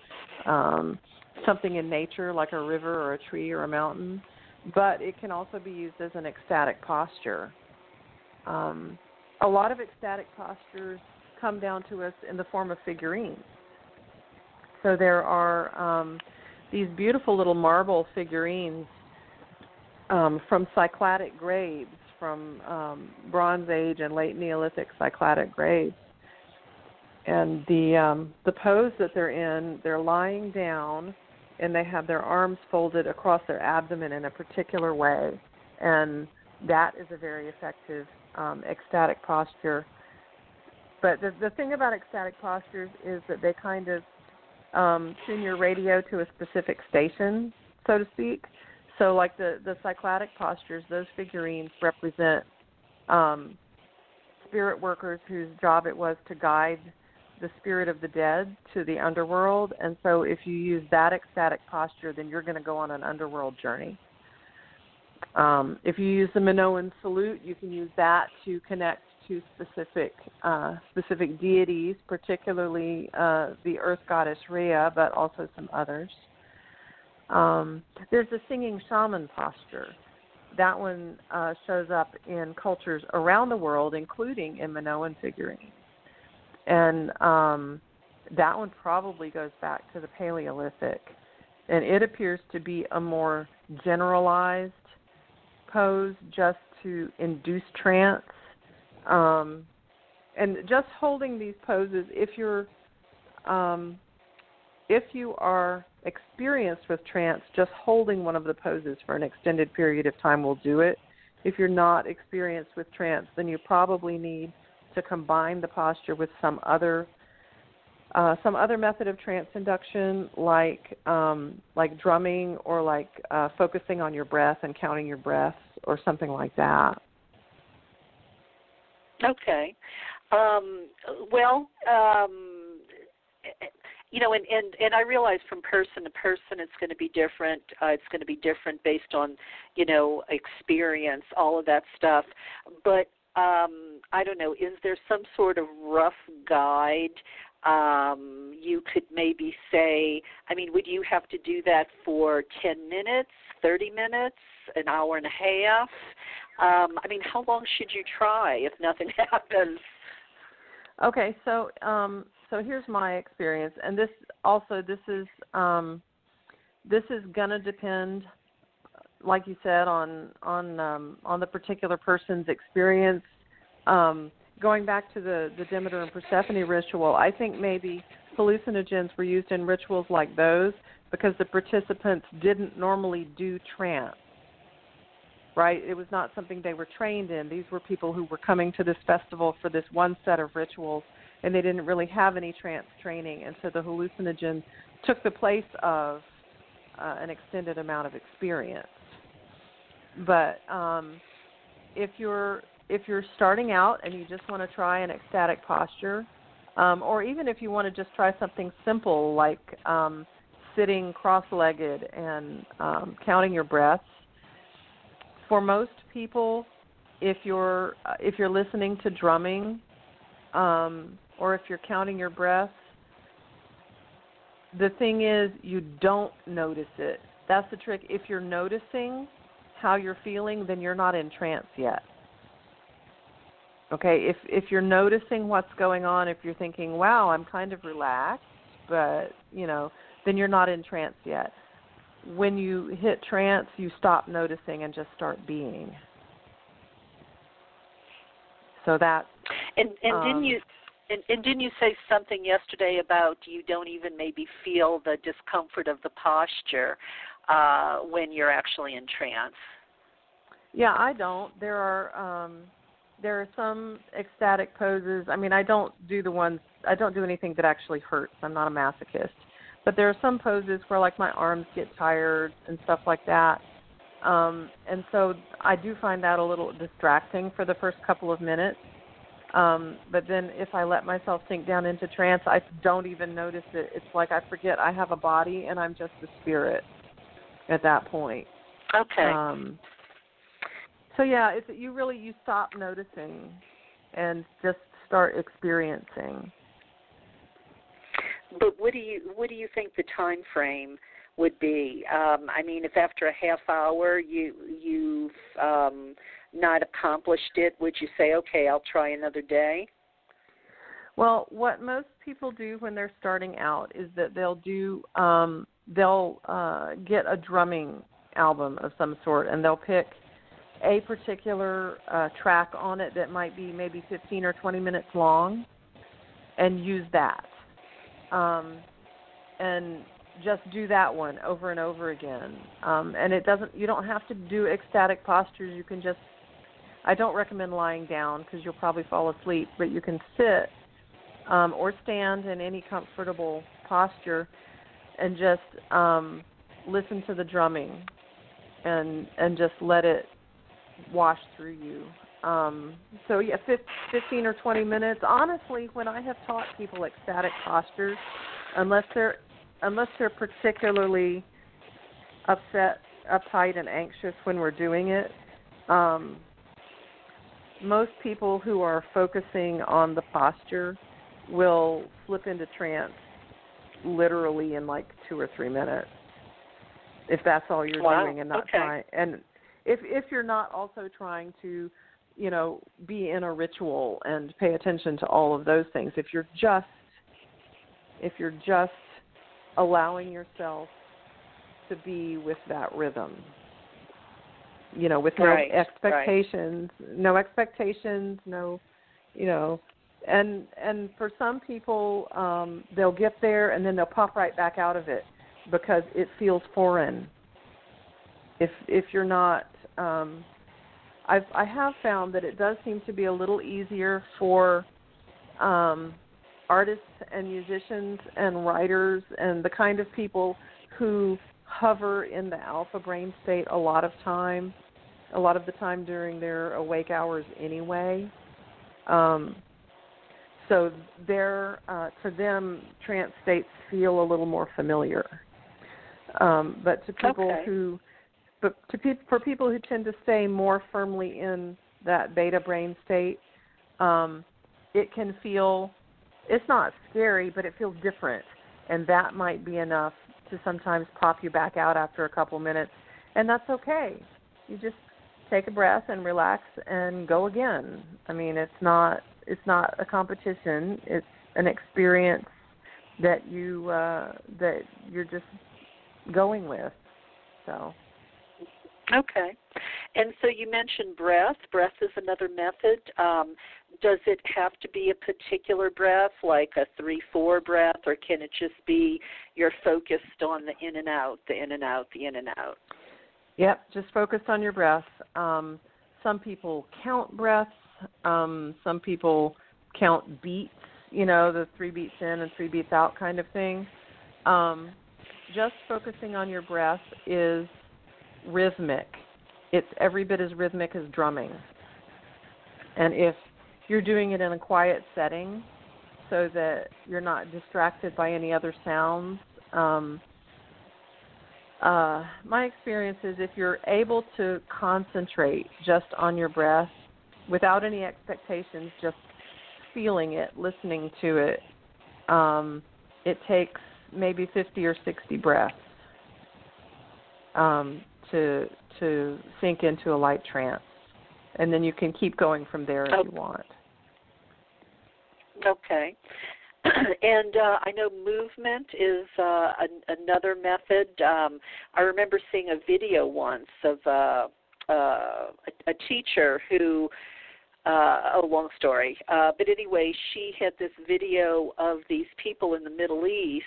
um, something in nature like a river or a tree or a mountain. But it can also be used as an ecstatic posture. Um, a lot of ecstatic postures come down to us in the form of figurines. So there are um, these beautiful little marble figurines um, from Cycladic graves, from um, Bronze Age and late Neolithic Cycladic graves and the um, the pose that they're in, they're lying down, and they have their arms folded across their abdomen in a particular way, and that is a very effective um, ecstatic posture. But the the thing about ecstatic postures is that they kind of um, tune your radio to a specific station, so to speak. So, like the the cycladic postures, those figurines represent um, spirit workers whose job it was to guide the spirit of the dead to the underworld. And so if you use that ecstatic posture, then you're going to go on an underworld journey. Um, if you use the Minoan salute, you can use that to connect to specific uh, specific deities, particularly uh, the earth goddess Rhea, but also some others. Um, there's the singing shaman posture. That one uh, shows up in cultures around the world, including in Minoan figurines and um, that one probably goes back to the Paleolithic, and it appears to be a more generalized pose just to induce trance. Um, and just holding these poses, if you're um, if you are experienced with trance, just holding one of the poses for an extended period of time will do it. If you're not experienced with trance, then you probably need to combine the posture with some other uh, some other method of trance induction, like um, like drumming or like uh, focusing on your breath and counting your breaths or something like that. Okay. Um, well, um, you know, and, and and I realize from person to person it's going to be different. Uh, it's going to be different based on, you know, experience, all of that stuff. But um, I don't know, is there some sort of rough guide um, you could maybe say, I mean, would you have to do that for 10 minutes, 30 minutes, an hour and a half? Um, I mean, how long should you try if nothing *laughs* happens? Okay, so um, so here's my experience, and this also this is um, this is gonna depend like you said, on on um, on the particular person's experience. Um, going back to the the Demeter and Persephone ritual, I think maybe hallucinogens were used in rituals like those because the participants didn't normally do trance. Right? It was not something they were trained in. These were people who were coming to this festival for this one set of rituals and they didn't really have any trance training and so the hallucinogen took the place of uh, an extended amount of experience. But um, if you're if you're starting out and you just want to try an ecstatic posture, um, or even if you want to just try something simple like um, sitting cross-legged and um, counting your breaths, for most people, if you're uh, if you're listening to drumming, um, or if you're counting your breaths, the thing is you don't notice it. That's the trick. If you're noticing how you're feeling, then you're not in trance yet. Okay, if if you're noticing what's going on, if you're thinking, "Wow, I'm kind of relaxed," but, you know, then you're not in trance yet. When you hit trance, you stop noticing and just start being. So that and and um, didn't you and, and didn't you say something yesterday about you don't even maybe feel the discomfort of the posture uh, when you're actually in trance? Yeah, I don't. There are um there are some ecstatic poses. I mean, I don't do the ones I don't do anything that actually hurts. I'm not a masochist. But there are some poses where like my arms get tired and stuff like that. Um and so I do find that a little distracting for the first couple of minutes. Um, but then if I let myself sink down into trance, I don't even notice it. It's like I forget I have a body and I'm just a spirit at that point. Okay. Um, so yeah, it's you really you stop noticing and just start experiencing. But what do you what do you think the time frame would be? Um, I mean, if after a half hour you you've um, not accomplished it, would you say, okay, I'll try another day? Well, what most people do when they're starting out is that they'll do um, they'll uh, get a drumming album of some sort, and they'll pick a particular uh, track on it that might be maybe 15 or 20 minutes long, and use that, um, and just do that one over and over again. Um, and it doesn't you don't have to do ecstatic postures. You can just I don't recommend lying down because you'll probably fall asleep, but you can sit um, or stand in any comfortable posture and just um, listen to the drumming and and just let it wash through you. Um, so yeah, 15 or 20 minutes. Honestly, when I have taught people ecstatic postures, unless they're unless they're particularly upset, uptight, and anxious when we're doing it, um, most people who are focusing on the posture will slip into trance literally in like two or three minutes if that's all you're wow. doing and not okay. trying and if if you're not also trying to you know be in a ritual and pay attention to all of those things if you're just if you're just allowing yourself to be with that rhythm you know, with no right, expectations, right. no expectations, no, you know, and and for some people, um, they'll get there and then they'll pop right back out of it because it feels foreign. If if you're not, um, I've I have found that it does seem to be a little easier for um, artists and musicians and writers and the kind of people who hover in the alpha brain state a lot of time a lot of the time during their awake hours anyway. Um, so their uh, to them trance states feel a little more familiar. Um, but to people okay. who, but to pe- for people who tend to stay more firmly in that beta brain state, um, it can feel. It's not scary, but it feels different, and that might be enough to sometimes pop you back out after a couple minutes, and that's okay. You just take a breath and relax and go again. I mean, it's not it's not a competition. It's an experience that you uh that you're just going with. So Okay. and so you mentioned breath. Breath is another method. Um, does it have to be a particular breath, like a three-four breath, or can it just be you're focused on the in and out, the in and out, the in and out? Yep, just focused on your breath. Um, some people count breaths. Um, some people count beats. You know, the three beats in and three beats out kind of thing. Um, just focusing on your breath is rhythmic. It's every bit as rhythmic as drumming. And if you're doing it in a quiet setting so that you're not distracted by any other sounds, um, uh, my experience is if you're able to concentrate just on your breath without any expectations, just feeling it, listening to it, um, it takes maybe 50 or 60 breaths um, to to sink into a light trance, and then you can keep going from there if okay. you want. Okay. *clears throat* and uh, I know movement is uh, an, another method. Um, I remember seeing a video once of uh, uh, a, a teacher who uh, a long story. Uh, but anyway, she had this video of these people in the Middle East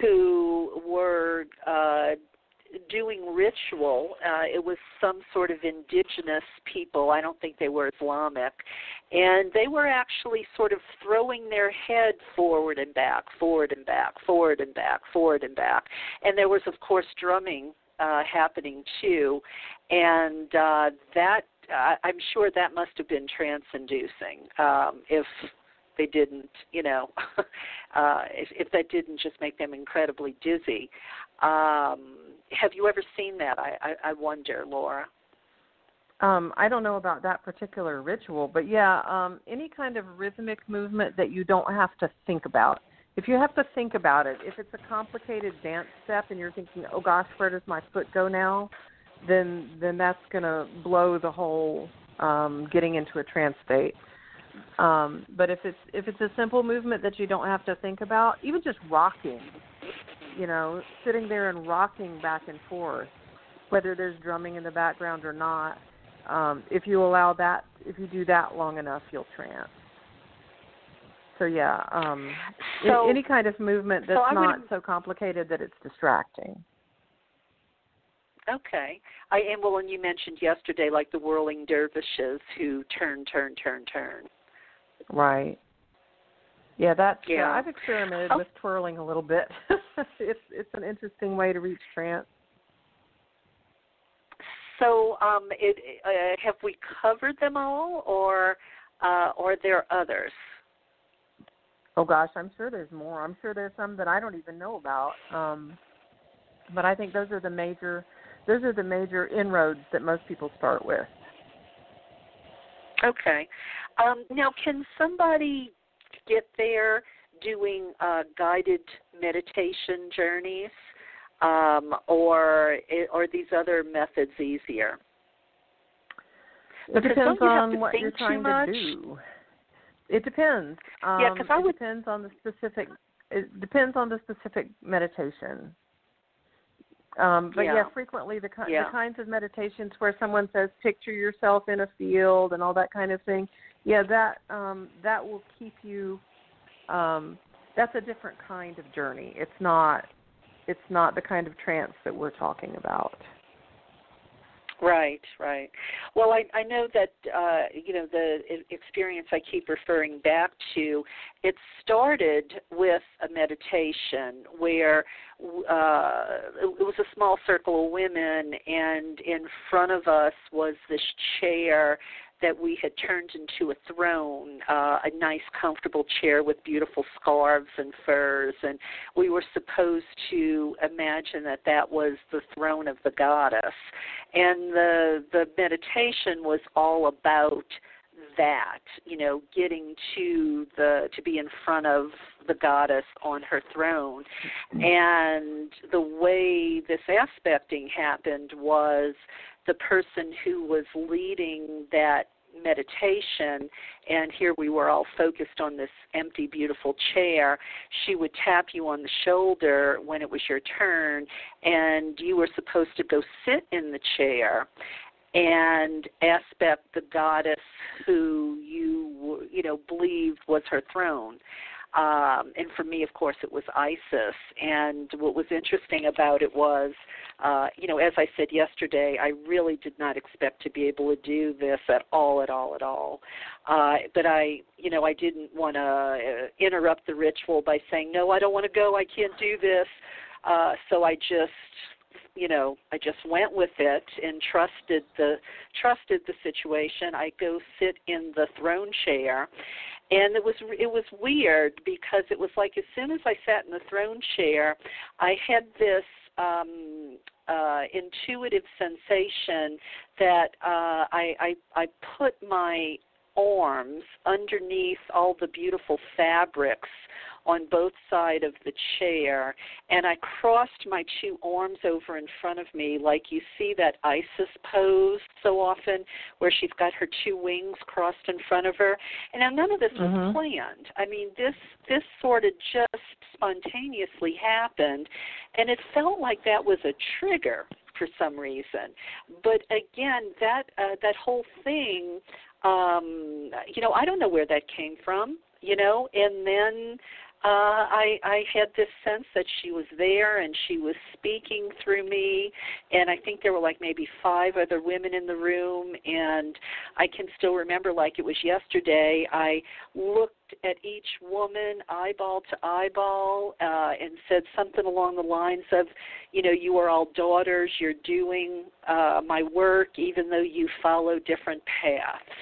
who were uh, doing ritual. Uh, it was some sort of indigenous people. I don't think they were Islamic. And they were actually sort of throwing their head forward and back, forward and back, forward and back, forward and back. And there was, of course, drumming uh, happening too. And uh, that I'm sure that must have been trance-inducing. Um, if they didn't, you know, *laughs* uh, if, if that didn't just make them incredibly dizzy. Um, have you ever seen that? I, I, I wonder, Laura. Um, I don't know about that particular ritual, but yeah, um, any kind of rhythmic movement that you don't have to think about. If you have to think about it, if it's a complicated dance step and you're thinking, "Oh gosh, where does my foot go now?" Then then that's going to blow the whole um, getting into a trance state. Um, but if it's if it's a simple movement that you don't have to think about, even just rocking, you know, sitting there and rocking back and forth, whether there's drumming in the background or not, um, if you allow that, if you do that long enough, you'll trance. So yeah, um, so, any kind of movement that's so not so complicated that it's distracting. Okay. I and well, and you mentioned yesterday, like the whirling dervishes who turn, turn, turn, turn. Right. Yeah, that's yeah. Uh, I've experimented oh. with twirling a little bit. *laughs* it's it's an interesting way to reach trance. So, um, it, uh, have we covered them all, or uh, or are there others? Oh gosh, I'm sure there's more. I'm sure there's some that I don't even know about. Um, but I think those are the major those are the major inroads that most people start with. Okay. Um, now, can somebody get there doing uh, guided meditation journeys, um, or are these other methods easier? It depends on what you're trying to do. It depends. Um, yeah, because I it would. depends on the specific. It depends on the specific meditation. Um, but yeah. yeah, frequently the, yeah. the kinds of meditations where someone says picture yourself in a field and all that kind of thing. Yeah, that um, that will keep you. Um, that's a different kind of journey. It's not. It's not the kind of trance that we're talking about. Right, right. Well, I, I know that uh, you know the experience I keep referring back to. It started with a meditation where uh, it was a small circle of women, and in front of us was this chair that we had turned into a throne, uh, a nice, comfortable chair with beautiful scarves and furs, and we were supposed to imagine that that was the throne of the goddess, and the the meditation was all about that you know getting to the to be in front of the goddess on her throne. Mm-hmm. And the way this aspecting happened was the person who was leading that meditation and here we were all focused on this empty beautiful chair she would tap you on the shoulder when it was your turn and you were supposed to go sit in the chair and aspect the goddess who you you know believed was her throne um, and for me, of course, it was Isis. And what was interesting about it was, uh, you know, as I said yesterday, I really did not expect to be able to do this at all, at all, at all. Uh, but I, you know, I didn't want to uh, interrupt the ritual by saying, no, I don't want to go, I can't do this. Uh, so I just you know i just went with it and trusted the trusted the situation. I go sit in the throne chair. And it was it was weird because it was like as soon as I sat in the throne chair, I had this um uh intuitive sensation that uh I I I put my arms underneath all the beautiful fabrics on both sides of the chair and I crossed my two arms over in front of me like you see that Isis pose so often where she's got her two wings crossed in front of her. And now none of this mm-hmm. was planned. I mean this this sort of just spontaneously happened and it felt like that was a trigger for some reason. But again that uh, that whole thing um you know I don't know where that came from you know and then uh, I I had this sense that she was there and she was speaking through me, and I think there were like maybe five other women in the room, and I can still remember like it was yesterday. I looked at each woman eyeball to eyeball uh, and said something along the lines of, you know, you are all daughters. You're doing uh, my work, even though you follow different paths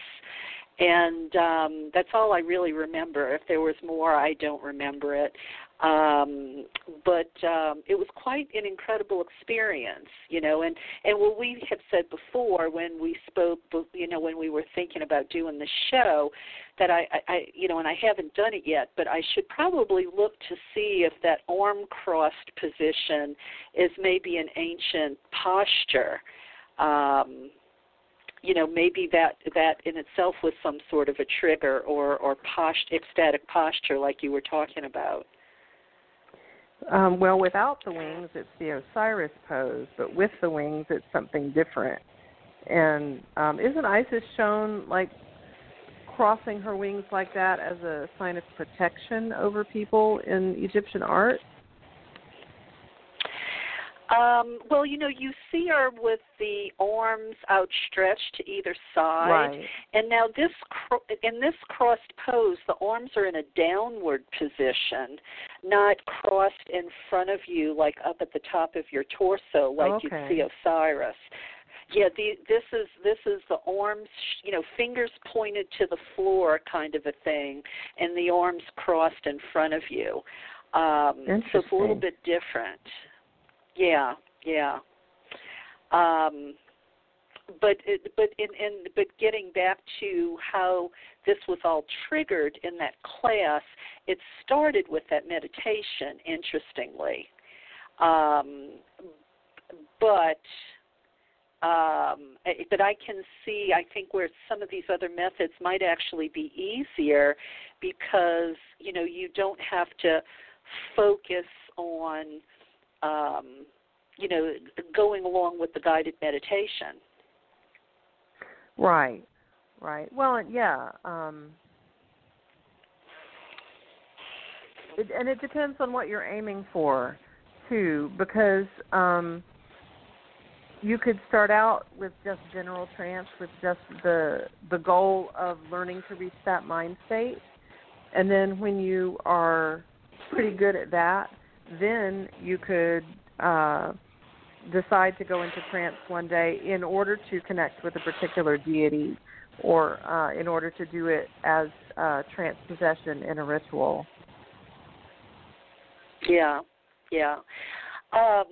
and um that's all I really remember. If there was more, I don't remember it. Um but um it was quite an incredible experience, you know, and and what we have said before when we spoke, you know, when we were thinking about doing the show that I I you know, and I haven't done it yet, but I should probably look to see if that arm crossed position is maybe an ancient posture. Um you know maybe that that in itself was some sort of a trigger or or post, ecstatic posture like you were talking about. Um, well without the wings it's the Osiris pose but with the wings it's something different. And um, isn't Isis shown like crossing her wings like that as a sign of protection over people in egyptian art um, well, you know, you see her with the arms outstretched to either side, right. and now this in this crossed pose, the arms are in a downward position, not crossed in front of you, like up at the top of your torso, like okay. you see Osiris. Yeah, the, this is this is the arms, you know, fingers pointed to the floor, kind of a thing, and the arms crossed in front of you. Um, so it's a little bit different. Yeah, yeah. Um, but it, but in, in but getting back to how this was all triggered in that class, it started with that meditation. Interestingly, um, but um, but I can see, I think, where some of these other methods might actually be easier because you know you don't have to focus on um, you know, going along with the guided meditation. Right, right. Well, yeah. Um, it, and it depends on what you're aiming for, too, because um, you could start out with just general trance, with just the the goal of learning to reach that mind state, and then when you are pretty good at that, then you could uh, decide to go into trance one day in order to connect with a particular deity or uh, in order to do it as uh, trance possession in a ritual. Yeah, yeah. Um,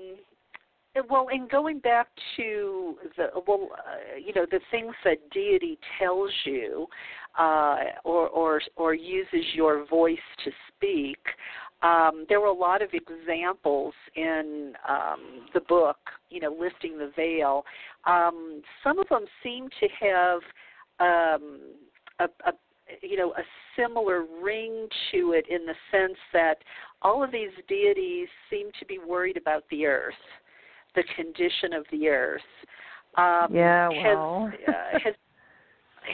well, in going back to the well, uh, you know, the things that deity tells you, uh, or or or uses your voice to speak um, there were a lot of examples in um, the book, you know, lifting the veil. Um, some of them seem to have um, a, a you know a similar ring to it in the sense that all of these deities seem to be worried about the earth, the condition of the earth. Um, yeah, well. has, uh, has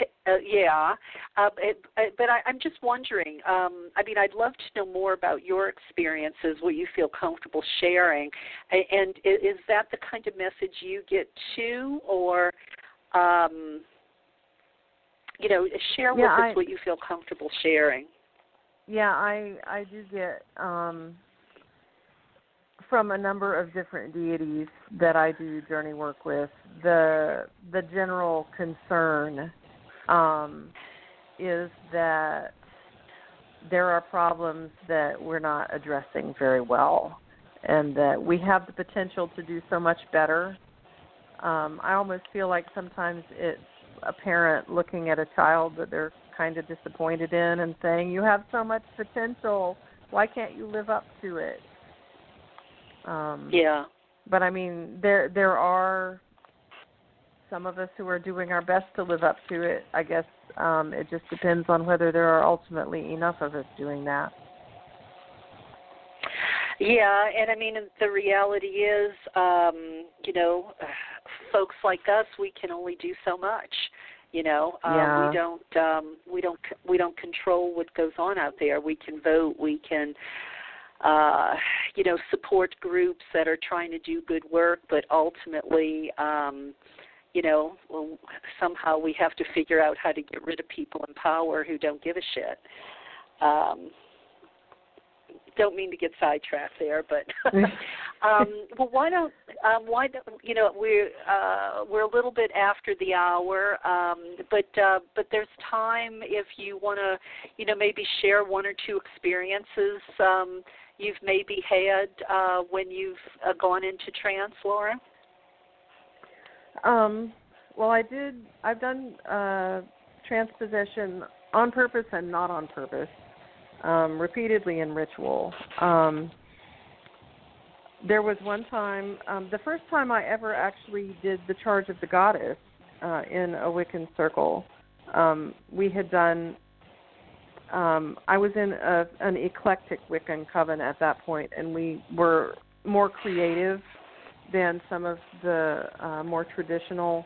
*laughs* uh, yeah, uh, it, uh, but I, I'm just wondering. Um, I mean, I'd love to know more about your experiences, what you feel comfortable sharing, and, and is that the kind of message you get too, or um, you know, share yeah, with I, us what you feel comfortable sharing. Yeah, I I do get um, from a number of different deities that I do journey work with the the general concern um, is that there are problems that we're not addressing very well, and that we have the potential to do so much better. Um, I almost feel like sometimes it's a parent looking at a child that they're kind of disappointed in and saying, "You have so much potential. Why can't you live up to it?" Um, yeah. But I mean, there there are some of us who are doing our best to live up to it. I guess um, it just depends on whether there are ultimately enough of us doing that. Yeah, and I mean the reality is, um, you know, folks like us, we can only do so much. You know, um, yeah. we don't um, we don't we don't control what goes on out there. We can vote, we can uh, you know, support groups that are trying to do good work, but ultimately, um, you know, well, somehow we have to figure out how to get rid of people in power who don't give a shit. Um, don't mean to get sidetracked there, but *laughs* *laughs* um, well, why don't um, why don't you know we're uh, we're a little bit after the hour, um, but uh, but there's time if you want to you know maybe share one or two experiences um, you've maybe had uh, when you've uh, gone into trance, Laura. Um, well, I did. I've done uh, trance possession on purpose and not on purpose, um, repeatedly in ritual. Um, there was one time, um, the first time I ever actually did the charge of the goddess uh, in a Wiccan circle. Um, we had done. Um, I was in a, an eclectic Wiccan coven at that point, and we were more creative than some of the uh, more traditional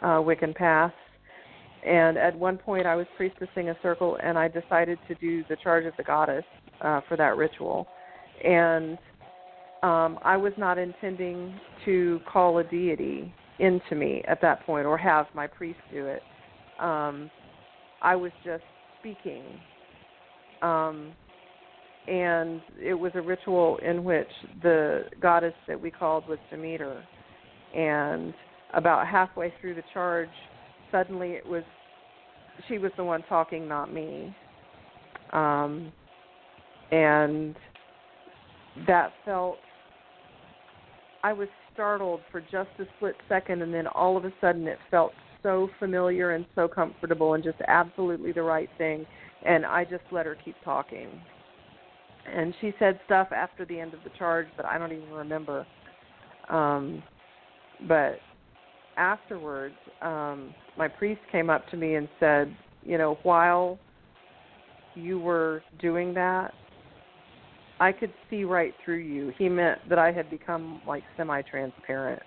uh, Wiccan paths. And at one point, I was priestessing a circle, and I decided to do the charge of the goddess uh, for that ritual. And um, I was not intending to call a deity into me at that point or have my priest do it. Um, I was just speaking. Um, and it was a ritual in which the goddess that we called was Demeter. And about halfway through the charge, suddenly it was she was the one talking, not me. Um, and that felt I was startled for just a split second, and then all of a sudden it felt so familiar and so comfortable and just absolutely the right thing. And I just let her keep talking and she said stuff after the end of the charge that I don't even remember. Um, but afterwards, um, my priest came up to me and said, you know, while you were doing that, I could see right through you. He meant that I had become like semi-transparent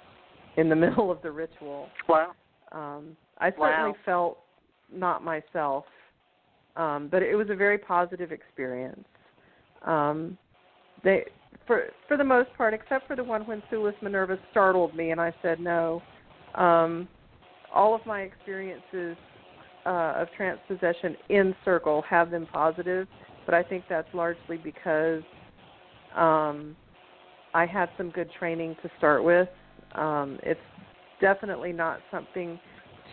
in the *laughs* middle of the ritual. Wow. Um, I certainly wow. felt not myself, um, but it was a very positive experience. Um, they, for for the most part, except for the one when Sulis Minerva startled me, and I said no. Um, all of my experiences uh, of trance possession in circle have been positive, but I think that's largely because um, I had some good training to start with. Um, it's definitely not something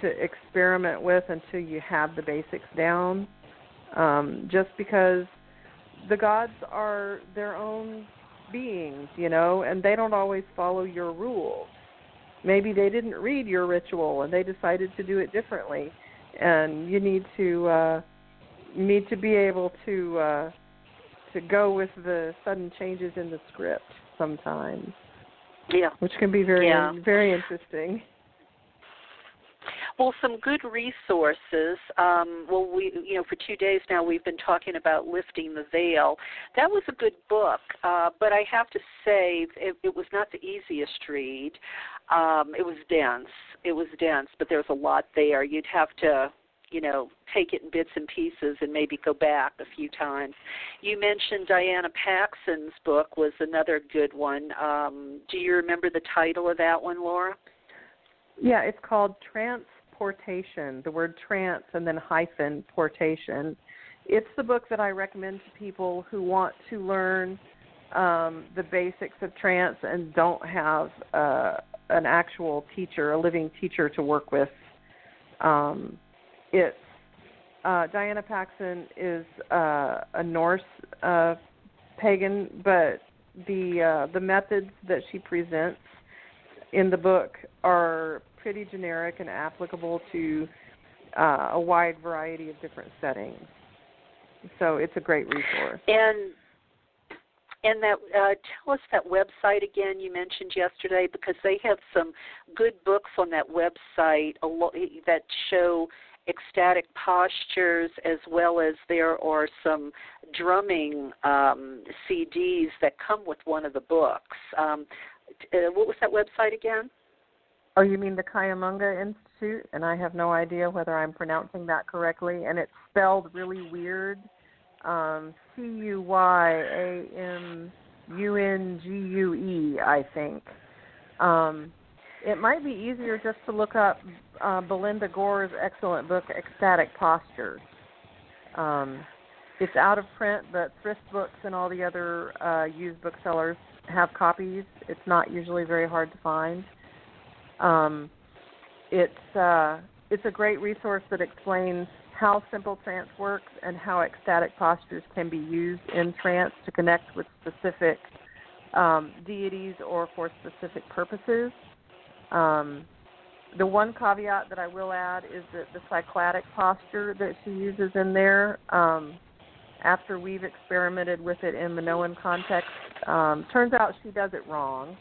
to experiment with until you have the basics down. Um, just because the gods are their own beings, you know, and they don't always follow your rules. Maybe they didn't read your ritual and they decided to do it differently, and you need to uh, need to be able to uh, to go with the sudden changes in the script sometimes. Yeah, which can be very yeah. very interesting. Well, some good resources. Um, well, we, you know, for two days now we've been talking about lifting the veil. That was a good book, uh, but I have to say it, it was not the easiest read. Um, it was dense. It was dense, but there's a lot there. You'd have to you know take it in bits and pieces and maybe go back a few times. You mentioned Diana Paxson's book was another good one. Um, do you remember the title of that one, Laura? Yeah, it's called Trance-Portation. The word trance and then hyphen portation. It's the book that I recommend to people who want to learn um, the basics of trance and don't have uh, an actual teacher, a living teacher to work with. Um, it's uh, Diana Paxson is uh, a Norse uh, pagan, but the uh, the methods that she presents in the book are pretty generic and applicable to uh, a wide variety of different settings. So it's a great resource. And and that uh, tell us that website again you mentioned yesterday because they have some good books on that website that show ecstatic postures as well as there are some drumming um, CDs that come with one of the books. Um, uh, what was that website again? Oh, you mean the Cuyamungue Institute? And I have no idea whether I'm pronouncing that correctly. And it's spelled really weird. Um, C U Y A M U N G U E, I think. Um, it might be easier just to look up uh, Belinda Gore's excellent book, Ecstatic Postures. Um, it's out of print, but Thrift Books and all the other uh, used booksellers have copies. It's not usually very hard to find. Um, it's uh, it's a great resource that explains how simple trance works and how ecstatic postures can be used in trance to connect with specific um, deities or for specific purposes. Um, the one caveat that I will add is that the cycladic posture that she uses in there, um, after we've experimented with it in Minoan context, um, turns out she does it wrong,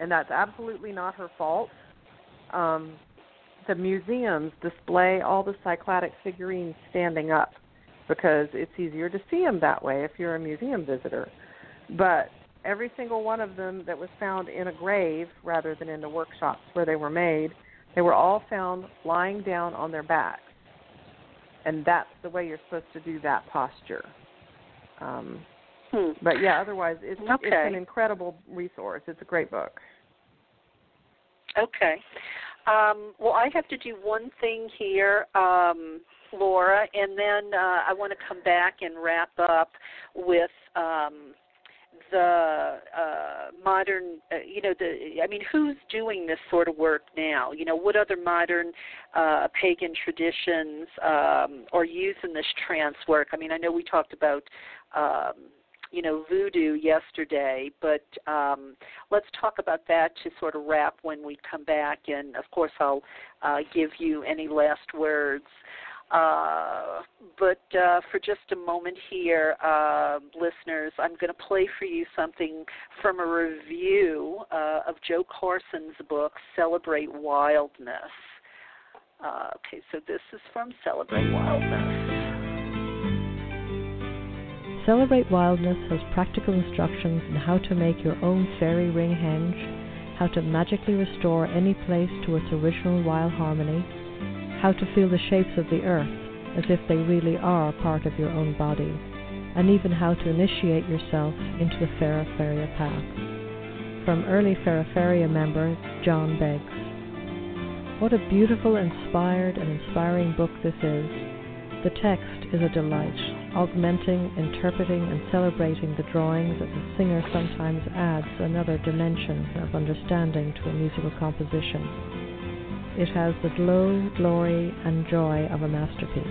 and that's absolutely not her fault. Um, the museums display all the cycladic figurines standing up because it's easier to see them that way if you're a museum visitor. But every single one of them that was found in a grave rather than in the workshops where they were made, they were all found lying down on their backs. And that's the way you're supposed to do that posture. Um, hmm. But yeah, otherwise, it's, okay. it's an incredible resource. It's a great book. Okay. Um, well, I have to do one thing here, um, Laura, and then uh, I want to come back and wrap up with um, the uh, modern, uh, you know, the I mean, who's doing this sort of work now? You know, what other modern uh, pagan traditions um, are using this trance work? I mean, I know we talked about. Um, you know voodoo yesterday but um, let's talk about that to sort of wrap when we come back and of course i'll uh, give you any last words uh, but uh, for just a moment here, uh, listeners, I'm going to play for you something from a review uh, of Jo Carson's book, Celebrate Wildness. Uh, okay, so this is from Celebrate Wildness. Celebrate Wildness has practical instructions on how to make your own fairy ring henge, how to magically restore any place to its original wild harmony how to feel the shapes of the earth as if they really are part of your own body, and even how to initiate yourself into the Feraferia path. From early Feraferia member John Beggs. What a beautiful, inspired, and inspiring book this is. The text is a delight, augmenting, interpreting, and celebrating the drawings that the singer sometimes adds another dimension of understanding to a musical composition. It has the glow, glory, and joy of a masterpiece.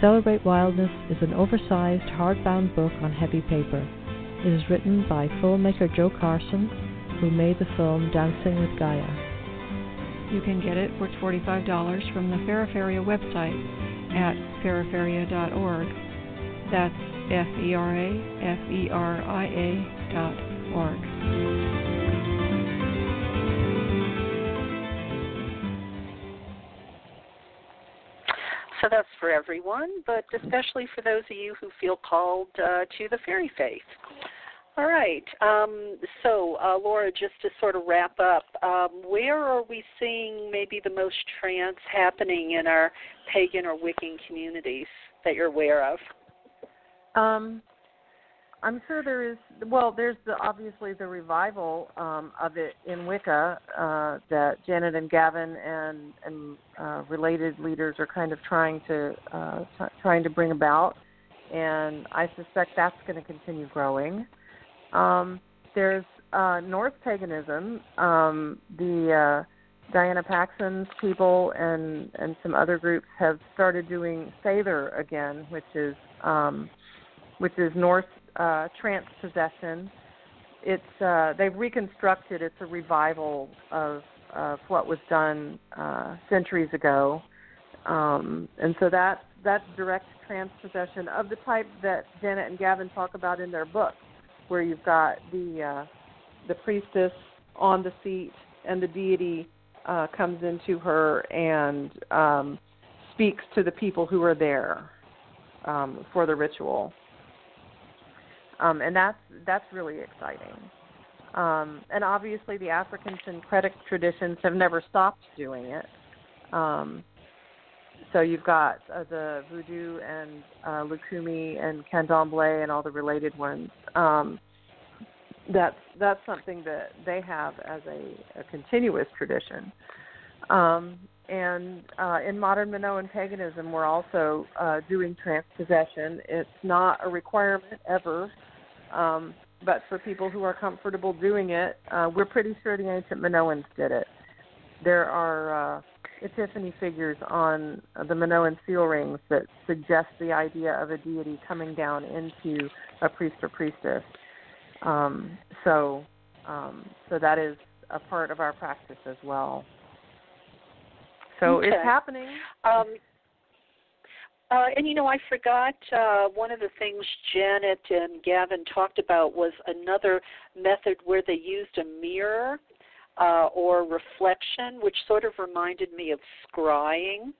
Celebrate Wildness is an oversized hardbound book on heavy paper. It is written by filmmaker Jo Carson, who made the film Dancing with Gaia. You can get it for $45 from the Feraferia website at feraferia.org. That's F E R A F E R I A dot org. So that's for everyone, but especially for those of you who feel called uh, to the fairy faith. All right. Um, so, uh, Laura, just to sort of wrap up, um, where are we seeing maybe the most trance happening in our pagan or Wiccan communities that you're aware of? Um, I'm sure there is. Well, there's the obviously the revival um, of it in Wicca uh, that Janet and Gavin and and uh, related leaders are kind of trying to uh, t- trying to bring about, and I suspect that's going to continue growing. Um, there's uh, Norse paganism. Um, the uh, Diana Paxson's people and and some other groups have started doing Seidr again, which is um, which is Norse uh, trance possession. It's uh, they've reconstructed. It's a revival of of what was done uh, centuries ago, um, and so that that direct trance possession of the type that Janet and Gavin talk about in their book, where you've got the uh, the priestess on the seat and the deity uh, comes into her and um, speaks to the people who are there um, for the ritual um, and that's that's really exciting. Um, and obviously, the African syncretic traditions have never stopped doing it. Um, so you've got uh, the voodoo and uh, Lukumi and Candomblé and all the related ones. Um, that's that's something that they have as a, a continuous tradition. Um, and uh, in modern Minoan paganism, we're also uh, doing trance possession. It's not a requirement ever, um, but for people who are comfortable doing it, uh, we're pretty sure the ancient Minoans did it. There are uh, epiphany figures on the Minoan seal rings that suggest the idea of a deity coming down into a priest or priestess. Um, so, um, so that is a part of our practice as well. So okay. it's happening. Um, uh, and you know, I forgot uh, one of the things Janet and Gavin talked about was another method where they used a mirror uh, or reflection, which sort of reminded me of scrying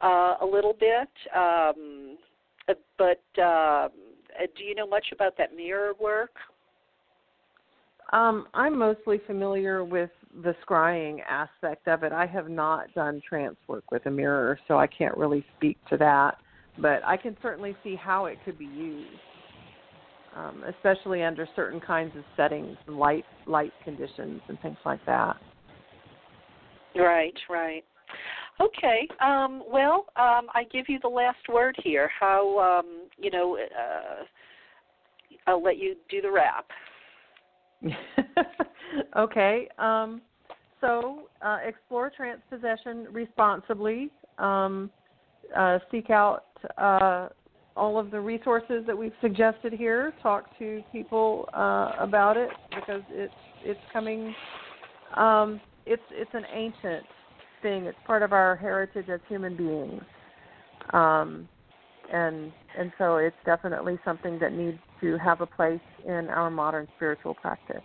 uh, a little bit. Um, uh, but uh, do you know much about that mirror work? Um, I'm mostly familiar with the scrying aspect of it. I have not done trance work with a mirror, so I can't really speak to that but I can certainly see how it could be used, um, especially under certain kinds of settings, light light conditions, and things like that. Right, right. Okay. Um, well, um, I give you the last word here. How um, you know? Uh, I'll let you do the wrap. *laughs* okay. Um, so uh, explore trance possession responsibly. Um, uh, seek out uh, all of the resources that we've suggested here. Talk to people uh, about it because it's it's coming. Um, it's it's an ancient thing. It's part of our heritage as human beings, um, and and so it's definitely something that needs to have a place in our modern spiritual practice.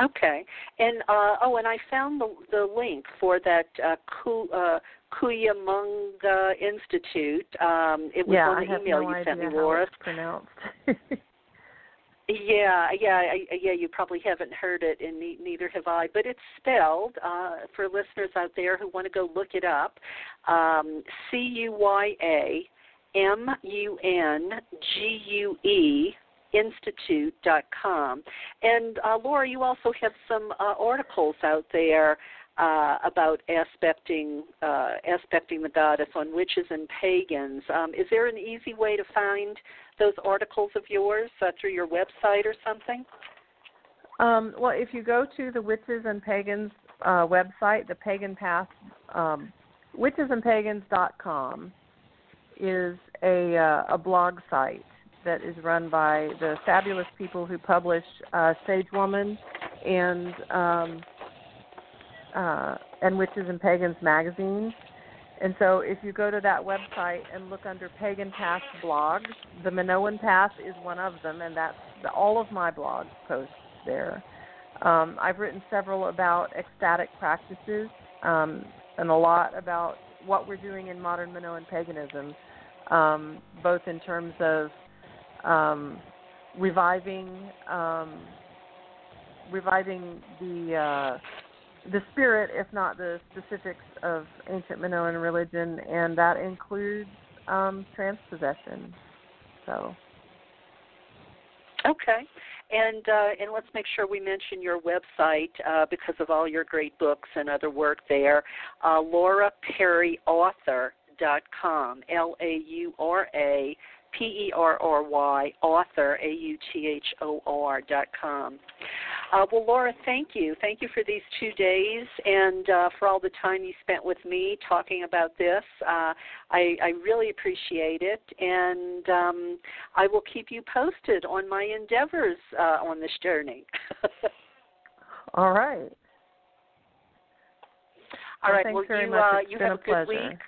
Okay, and uh, oh, and I found the the link for that uh, Ku, uh, Cuyamungue Institute. Um, it was yeah, on the email no you sent me, Laura. Pronounced. *laughs* yeah, yeah, I, yeah. You probably haven't heard it, and ne- neither have I. But it's spelled uh, for listeners out there who want to go look it up. Um, C U Y A M U N G U E institute.com. And uh, Laura, you also have some uh, articles out there uh, about aspecting uh, aspecting the goddess on witches and pagans. Um, is there an easy way to find those articles of yours uh, through your website or something? Um, well, if you go to the Witches and Pagans uh, website, the Pagan Path, um, witchesandpagans.com is a uh, a blog site that is run by the fabulous people who publish uh, Sage Woman and um, uh, and Witches and Pagans magazine. And so, if you go to that website and look under Pagan Path blogs, the Minoan Path is one of them, and that's the, all of my blog posts there. Um, I've written several about ecstatic practices um, and a lot about what we're doing in modern Minoan paganism, um, both in terms of um, reviving um, reviving the uh, the spirit, if not the specifics of ancient Minoan religion, and that includes um, trance possession. So. Okay, and uh, and let's make sure we mention your website uh, because of all your great books and other work there. Uh, Laura Perry Author dot com. L A U R A P E R R Y author A U T H O R dot com. Uh, well, Laura, thank you. Thank you for these two days and uh, for all the time you spent with me talking about this. Uh, I, I really appreciate it, and um, I will keep you posted on my endeavors uh, on this journey. *laughs* all right. All right. Well, well you, uh, you have a, a good pleasure. week.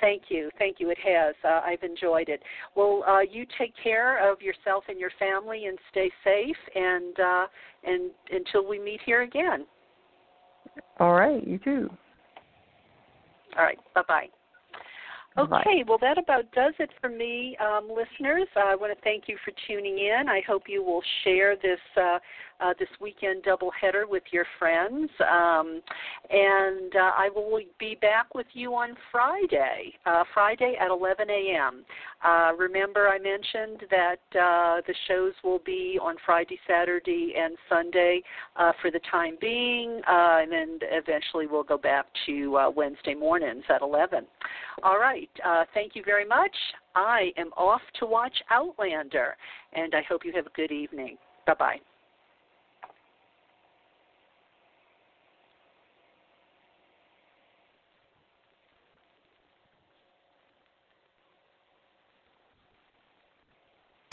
Thank you. Thank you. It has. Uh, I've enjoyed it. Well, uh, you take care of yourself and your family and stay safe and uh, and until we meet here again. All right, you too. All right. Bye-bye. Okay, well, that about does it for me, um, listeners. I want to thank you for tuning in. I hope you will share this uh, uh, this weekend doubleheader with your friends, um, and uh, I will be back with you on Friday, uh, Friday at 11 a.m. Uh, remember, I mentioned that uh, the shows will be on Friday, Saturday, and Sunday uh, for the time being, uh, and then eventually we'll go back to uh, Wednesday mornings at 11. All right. Uh, thank you very much. I am off to watch Outlander, and I hope you have a good evening. Bye bye.